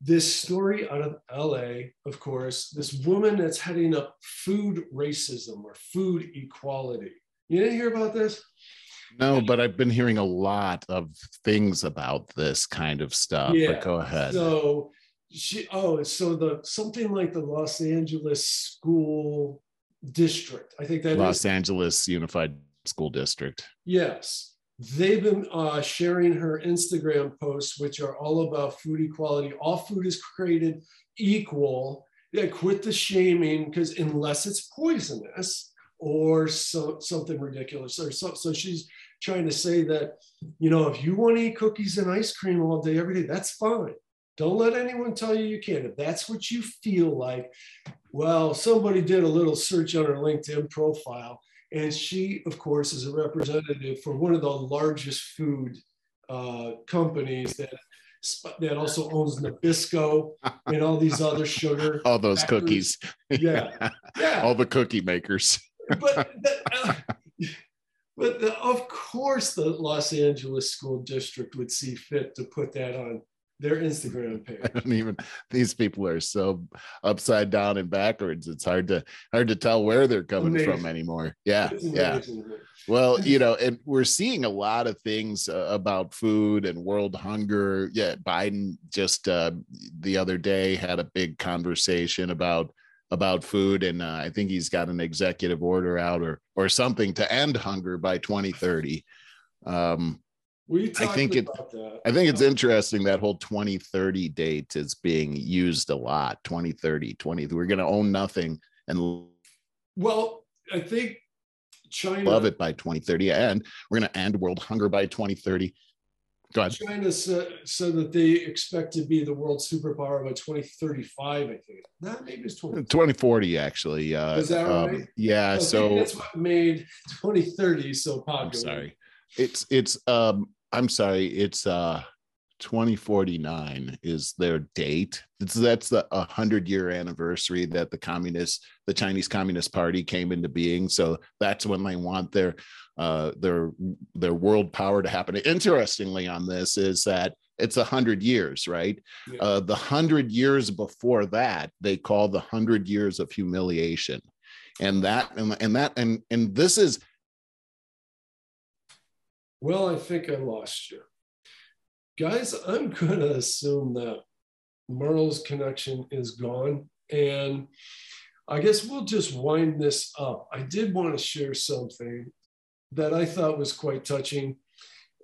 This story out of LA, of course, this woman that's heading up food racism or food equality. You didn't hear about this? No, but I've been hearing a lot of things about this kind of stuff. Yeah. But go ahead. So she oh, so the something like the Los Angeles school district. I think that Los is, Angeles Unified School District. Yes. They've been uh, sharing her Instagram posts, which are all about food equality. All food is created equal. Yeah, quit the shaming because unless it's poisonous or so, something ridiculous, or so, so she's trying to say that, you know, if you want to eat cookies and ice cream all day, every day, that's fine. Don't let anyone tell you you can't. If that's what you feel like, well, somebody did a little search on her LinkedIn profile, and she, of course, is a representative for one of the largest food uh, companies that that also owns Nabisco *laughs* and all these other sugar. *laughs* All those factories. cookies. Yeah, *laughs* yeah. all the cookie makers. but uh, but the, of course, the Los Angeles School District would see fit to put that on their Instagram *laughs* page. I don't even. These people are so upside down and backwards. It's hard to hard to tell where they're coming amazing. from anymore. Yeah, yeah. Well, *laughs* you know, and we're seeing a lot of things uh, about food and world hunger. Yeah, Biden just uh, the other day had a big conversation about about food, and uh, I think he's got an executive order out or or something to end hunger by 2030. Um, we I think it. That. I think it's interesting that whole 2030 date is being used a lot. 2030, 20. We're going to own nothing and. Well, I think China love it by 2030, and we're going to end world hunger by 2030. Go ahead. China said, said that they expect to be the world superpower by 2035, I think. Not maybe it's 20. 2040, actually. Uh, Is that um, right? Yeah. so that's what made 2030 so popular. I'm sorry. It's, it's, um, I'm sorry. It's, uh, 2049 is their date. It's, that's the 100 year anniversary that the communist, the Chinese Communist Party came into being. So that's when they want their uh, their their world power to happen. Interestingly, on this is that it's a hundred years, right? Yeah. Uh, the hundred years before that, they call the hundred years of humiliation, and that and, and that and and this is Well, I think I lost you. Guys, I'm going to assume that Merle's connection is gone. And I guess we'll just wind this up. I did want to share something that I thought was quite touching.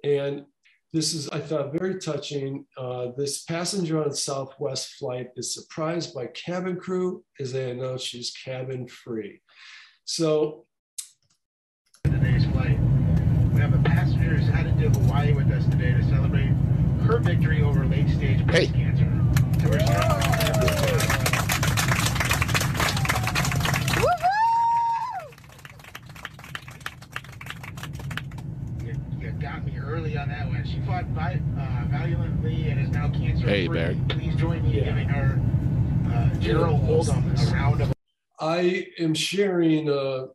And this is, I thought, very touching. Uh, this passenger on Southwest flight is surprised by cabin crew as they announce she's cabin free. So today's flight. We have a passenger who's headed to Hawaii with us today to celebrate her victory over late stage breast Hey. cancer. So we're You, you got me early on that one. She fought vi- uh, valiantly and is now cancer free. Hey, Barry. Please join me Yeah. in giving her uh, Gerald Oldham a round of I am sharing a,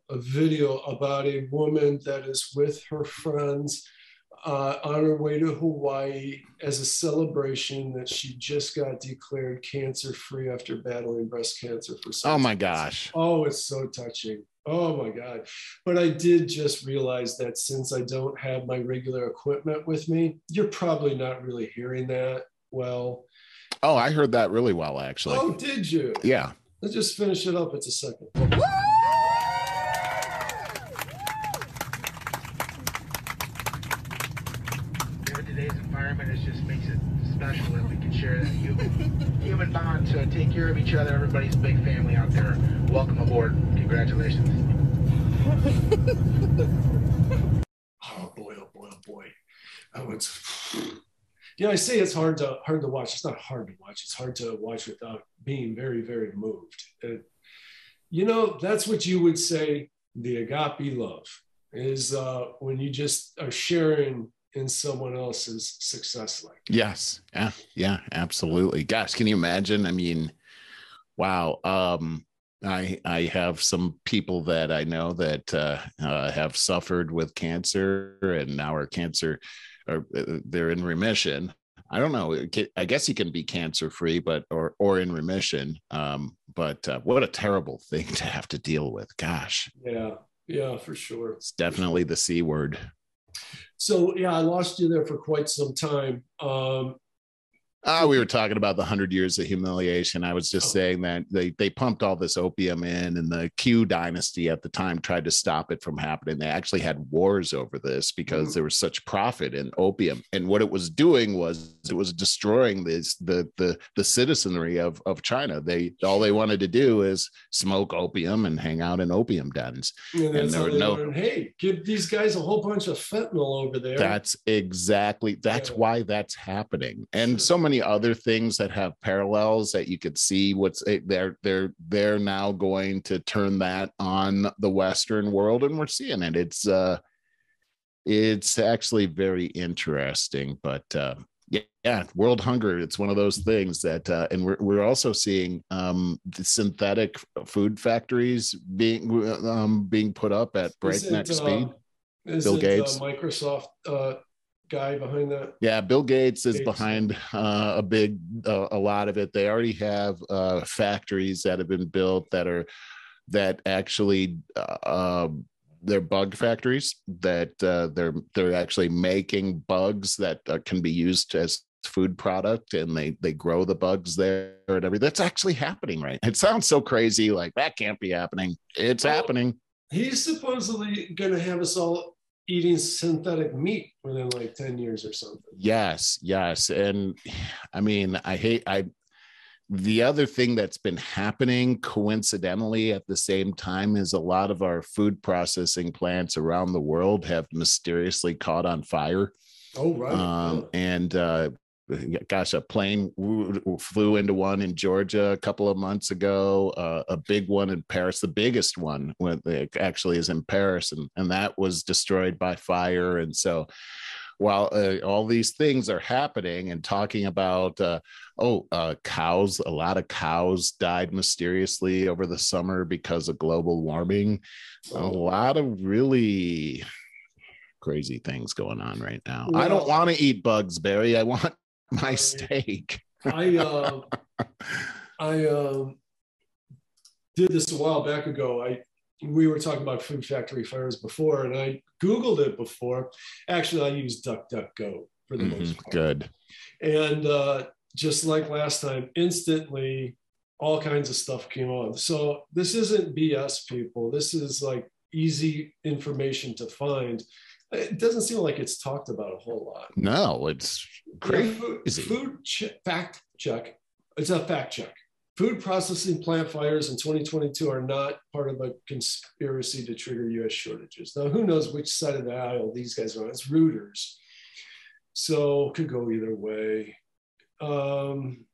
a video about a woman that is with her friends uh, on her way to Hawaii as a celebration that she just got declared cancer free after battling breast cancer for six oh my gosh, Oh, it's so touching. Oh my God. But I did just realize that since I don't have my regular equipment with me, you're probably not really hearing that well. oh I heard that really well actually. Oh, did you? Yeah, Let's just finish it up. It's a second. you know, today's environment is just makes it special that we can share that human human bond to take care other. Everybody's a big family out there. Welcome aboard. Congratulations. Oh boy, oh boy, oh boy. That one's you know, I say it's hard to hard to watch. It's not hard to watch. It's hard to watch without being very, very moved. It- you know, that's what you would say the agape love is uh, when you just are sharing in someone else's success like that. yes, yeah, yeah, absolutely. Gosh, can you imagine? I mean, wow. Um, I I have some people that I know that uh, uh, have suffered with cancer and now are cancer, or uh, they're in remission. I don't know. I guess you can be cancer free, but or or in remission. Um, but uh, what a terrible thing to have to deal with. Gosh, Yeah, yeah, for sure. it's definitely the c word. So yeah, I lost you there for quite some time. Um, Ah, we were talking about the hundred years of humiliation. I was just Oh. saying that they they pumped all this opium in, and the Q dynasty at the time tried to stop it from happening. They actually had wars over this because Mhm. there was such profit in opium, and what it was doing was it was destroying this the the the citizenry of of China. They all they wanted to do is smoke opium and hang out in opium dens. and that's there were no- learned, hey, give these guys a whole bunch of fentanyl over there. That's exactly that's Yeah. why that's happening, and so many other things that have parallels that you could see. What's eh, they're they're they're now going to turn that on the Western world, and we're seeing it. It's uh, it's actually very interesting, but uh, yeah, yeah, world hunger. It's one of those things that, uh, and we're we're also seeing um, the synthetic food factories being um, being put up at breakneck uh, speed. is Bill it, Gates. uh, Microsoft uh, guy behind that. Yeah, Bill Gates is Gates. behind uh, a big, uh, a lot of it. They already have uh, factories that have been built that are that actually uh, um, they're bug factories that uh, they're they're actually making bugs that uh, can be used as food product and they they grow the bugs there and everything that's actually happening right it sounds so crazy like that can't be happening it's Well, happening He's supposedly going to have us all eating synthetic meat within like 10 years or something. Yes, yes. And I mean, I hate I the other thing that's been happening coincidentally at the same time is a lot of our food processing plants around the world have mysteriously caught on fire. Oh, right. Um, and uh gosh, a plane flew into one in Georgia a couple of months ago, uh, a big one in Paris, the biggest one actually is in Paris, and, and that was destroyed by fire. And so, while uh, all these things are happening and talking about, uh, oh, uh, cows, a lot of cows died mysteriously over the summer because of global warming. A lot of really crazy things going on right now. I don't want to eat bugs, Barry. I want *laughs* my steak. I uh, I um, did this a while back ago. I we were talking about food factory fires before, and I googled it before. Actually, I used DuckDuckGo for the mm-hmm, most part. Good. And uh, just like last time, instantly all kinds of stuff came on. So this isn't BS, people. This is like easy information to find. It doesn't seem like it's talked about a whole lot. No, it's crazy. Yeah, food, food ch- fact check. It's a fact check. Food processing plant fires in 2022 are not part of a conspiracy to trigger US shortages. Now, who knows which side of the aisle these guys are on? It's Reuters. So could go either way. Um,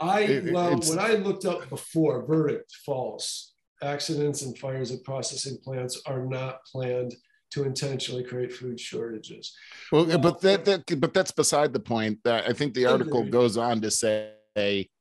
I, well, when I looked up before, verdict false. Accidents and fires at processing plants are not planned to intentionally create food shortages. Well, but that, that but that's beside the point. I think the article goes on to say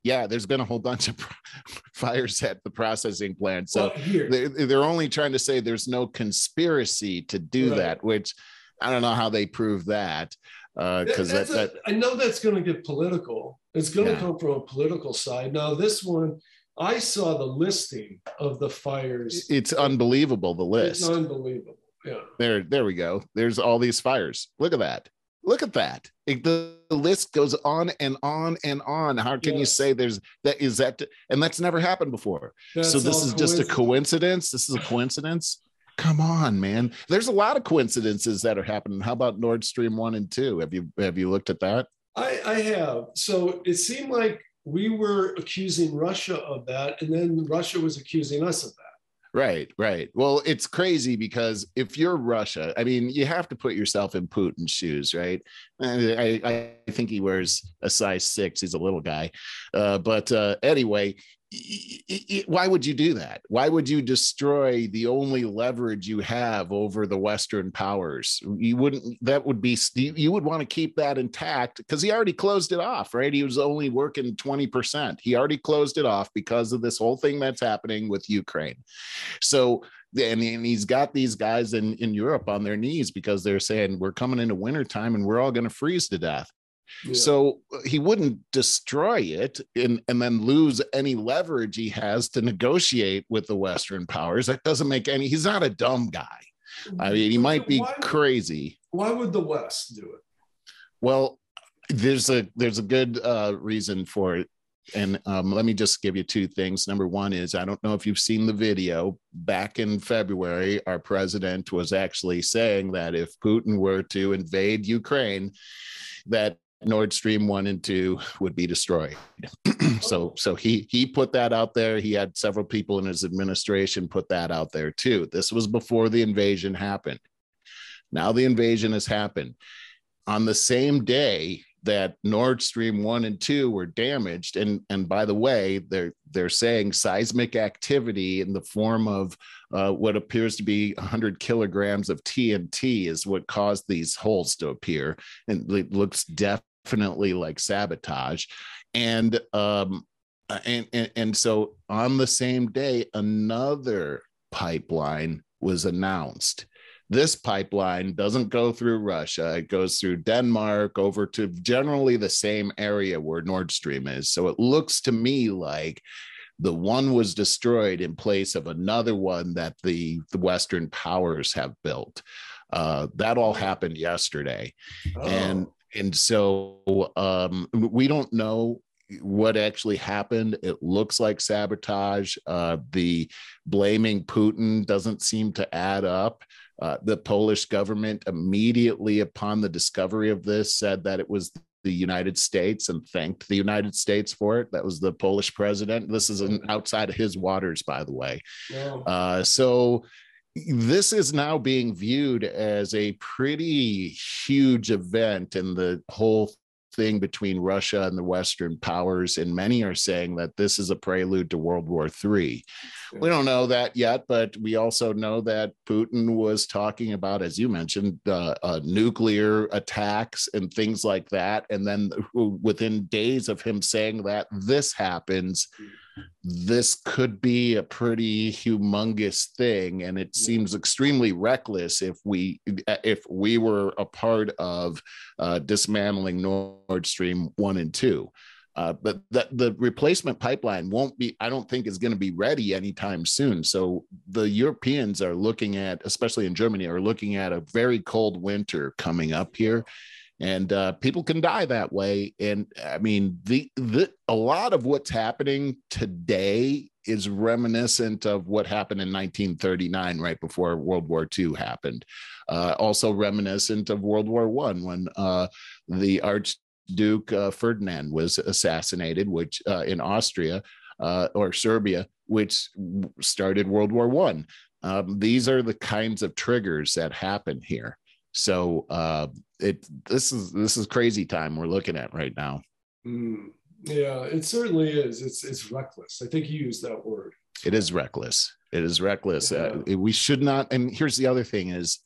yeah, there's been a whole bunch of *laughs* fires at the processing plant. So well, they're, they're, only trying to say there's no conspiracy to do right. that, which I don't know how they prove that. Because uh, that, that, I know that's going to get political. It's going to yeah. come from a political side. Now, this one, I saw the listing of the fires. It's unbelievable. The list. It's unbelievable. Yeah. There, there we go. There's all these fires. Look at that. Look at that. It, the, the, list goes on and on and on. How can yes. you say there's that is that and that's never happened before. That's so this is just a coincidence. This is a coincidence. Come on, man. There's a lot of coincidences that are happening. How about Nord Stream 1 and 2? Have you have you looked at that? I, I have. So it seemed like we were accusing Russia of that, and then Russia was accusing us of that. Right, right. Well, it's crazy because if you're Russia, I mean, you have to put yourself in Putin's shoes, right? I, I think he wears a size six. He's a little guy. Uh, but uh, anyway, why would you do that? Why would you destroy the only leverage you have over the Western powers? You wouldn't, that would be, you would want to keep that intact because he already closed it off, right? He was only working 20%. He already closed it off because of this whole thing that's happening with Ukraine. So, and, and he's got these guys in, in Europe on their knees because they're saying, we're coming into wintertime and we're all going to freeze to death. So uh, he wouldn't destroy it and, and then lose any leverage he has to negotiate with the Western powers. That doesn't make any, he's not a dumb guy. I mean, he might be why, crazy. Why would the West do it? Well, there's a there's a good uh, reason for it. And um, let me just give you two things. Number one is I don't know if you've seen the video. Back in February, our president was actually saying that if Putin were to invade Ukraine, that Nord Stream one and two would be destroyed. *clears throat* so so he he put that out there. He had several people in his administration put that out there too. This was before the invasion happened. Now the invasion has happened. On the same day that Nord Stream 1 and 2 were damaged and and by the way they're they're saying seismic activity in the form of uh, what appears to be 100 kilograms of TNT is what caused these holes to appear and it looks def definitely like sabotage and um and, and and so on the same day another pipeline was announced this pipeline doesn't go through Russia. It goes through Denmark over to generally the same area where Nord Stream is. So it looks to me like the one was destroyed in place of another one that the, the Western powers have built. Uh, that all happened yesterday. Oh. And and so um, we don't know what actually happened. It looks like sabotage. Uh, the blaming Putin doesn't seem to add up. Uh, the Polish government immediately upon the discovery of this said that it was the United States and thanked the United States for it. That was the Polish president. This is an outside of his waters, by the way. Yeah. Uh, so this is now being viewed as a pretty huge event in the whole thing between Russia and the Western powers. And many are saying that this is a prelude to World War III. We don't know that yet, but we also know that Putin was talking about, as you mentioned, uh, uh, nuclear attacks and things like that. And then within days of him saying that, this happens. This could be a pretty humongous thing and it seems extremely reckless if we if we were a part of uh, dismantling nord stream 1 and 2 uh, but the, the replacement pipeline won't be i don't think is going to be ready anytime soon. So the europeans are looking at especially in germany are looking at a very cold winter coming up here and uh, people can die that way. And I mean, the the a lot of what's happening today is reminiscent of what happened in 1939, right before World War II happened. Uh, also reminiscent of World War One when uh, the Archduke uh, Ferdinand was assassinated, which uh, in Austria uh, or Serbia, which started World War One. Um, these are the kinds of triggers that happen here. So it this is this is crazy time we're looking at right now. Mm, yeah, it certainly is. It's it's reckless. I think you used that word. It is reckless. It is reckless. Uh, yeah. Uh, we should not. And here's the other thing: is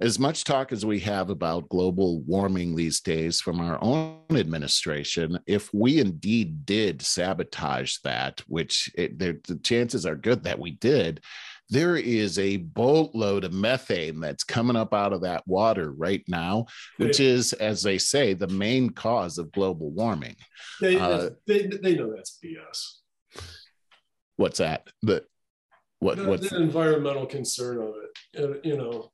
as much talk as we have about global warming these days from our own administration, if we indeed did sabotage that, which it, the chances are good that we did, there is a boatload of methane that's coming up out of that water right now, which they, is, as they say, the main cause of global warming. They, uh, they, they know that's BS. What's that? The what? The, what's the environmental concern of it? Uh, you know.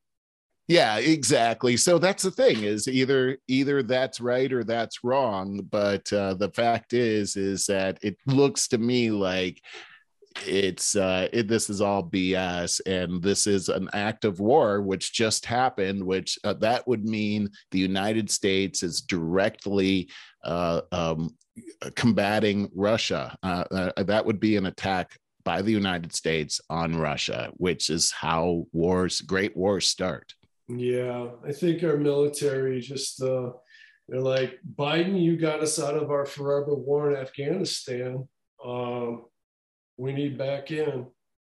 Yeah, exactly. So that's the thing is either either that's right or that's wrong. But uh, the fact is, is that it looks to me like it's uh it, this is all bs and this is an act of war which just happened which uh, that would mean the united states is directly uh, um, combating russia. Uh, uh, that would be an attack by the united states on russia which is how wars great wars start. Yeah i think our military just uh they're like biden you got us out of our forever war in afghanistan. Um we need back in.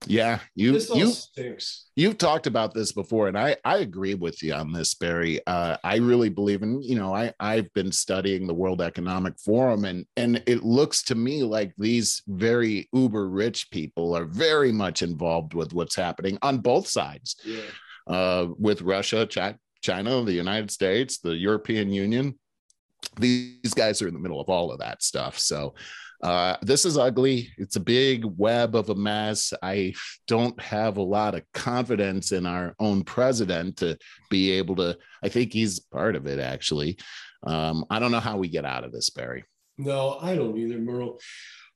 Yeah, you you stinks. You've talked about this before, and I I agree with you on this, Barry. Uh, I really believe in you know I I've been studying the World Economic Forum, and and it looks to me like these very uber rich people are very much involved with what's happening on both sides. Yeah. Uh, with Russia, China, the United States, the European Union, these guys are in the middle of all of that stuff. So uh, this is ugly. It's a big web of a mess. I don't have a lot of confidence in our own president to be able to. I think he's part of it, actually. Um, I don't know how we get out of this, Barry. No, I don't either, Merle.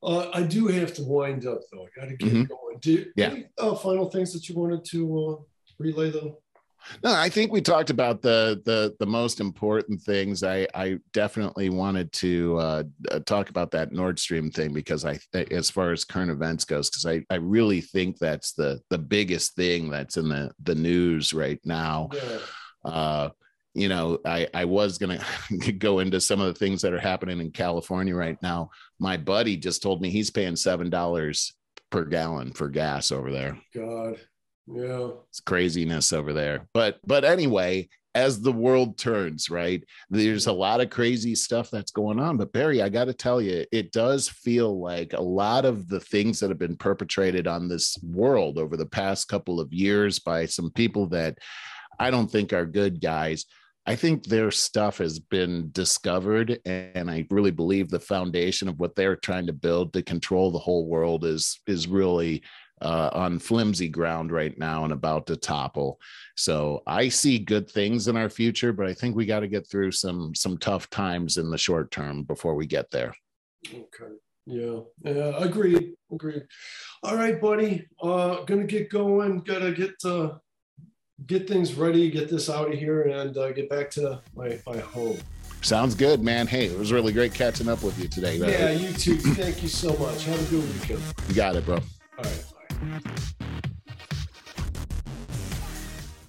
Uh, I do have to wind up, though. I got to get mm-hmm. going. Do, yeah. Any uh, final things that you wanted to uh, relay, though? No, I think we talked about the the the most important things. I I definitely wanted to uh, uh talk about that Nord Stream thing because I, as far as current events goes, because I I really think that's the the biggest thing that's in the the news right now. Yeah. Uh, you know, I I was gonna *laughs* go into some of the things that are happening in California right now. My buddy just told me he's paying seven dollars per gallon for gas over there. God. Yeah. It's craziness over there. But but anyway, as the world turns, right? There's a lot of crazy stuff that's going on. But Barry, I got to tell you, it does feel like a lot of the things that have been perpetrated on this world over the past couple of years by some people that I don't think are good guys. I think their stuff has been discovered, and I really believe the foundation of what they're trying to build to control the whole world is is really uh, on flimsy ground right now and about to topple. So I see good things in our future, but I think we got to get through some some tough times in the short term before we get there. Okay. Yeah. Yeah. Agreed. Agreed. All right, buddy. Uh, gonna get going. Gotta get uh, get things ready. Get this out of here and uh, get back to my my home. Sounds good, man. Hey, it was really great catching up with you today. Yeah, you too. Thank you so much. Have a good weekend. You got it, bro. All right. Thank you.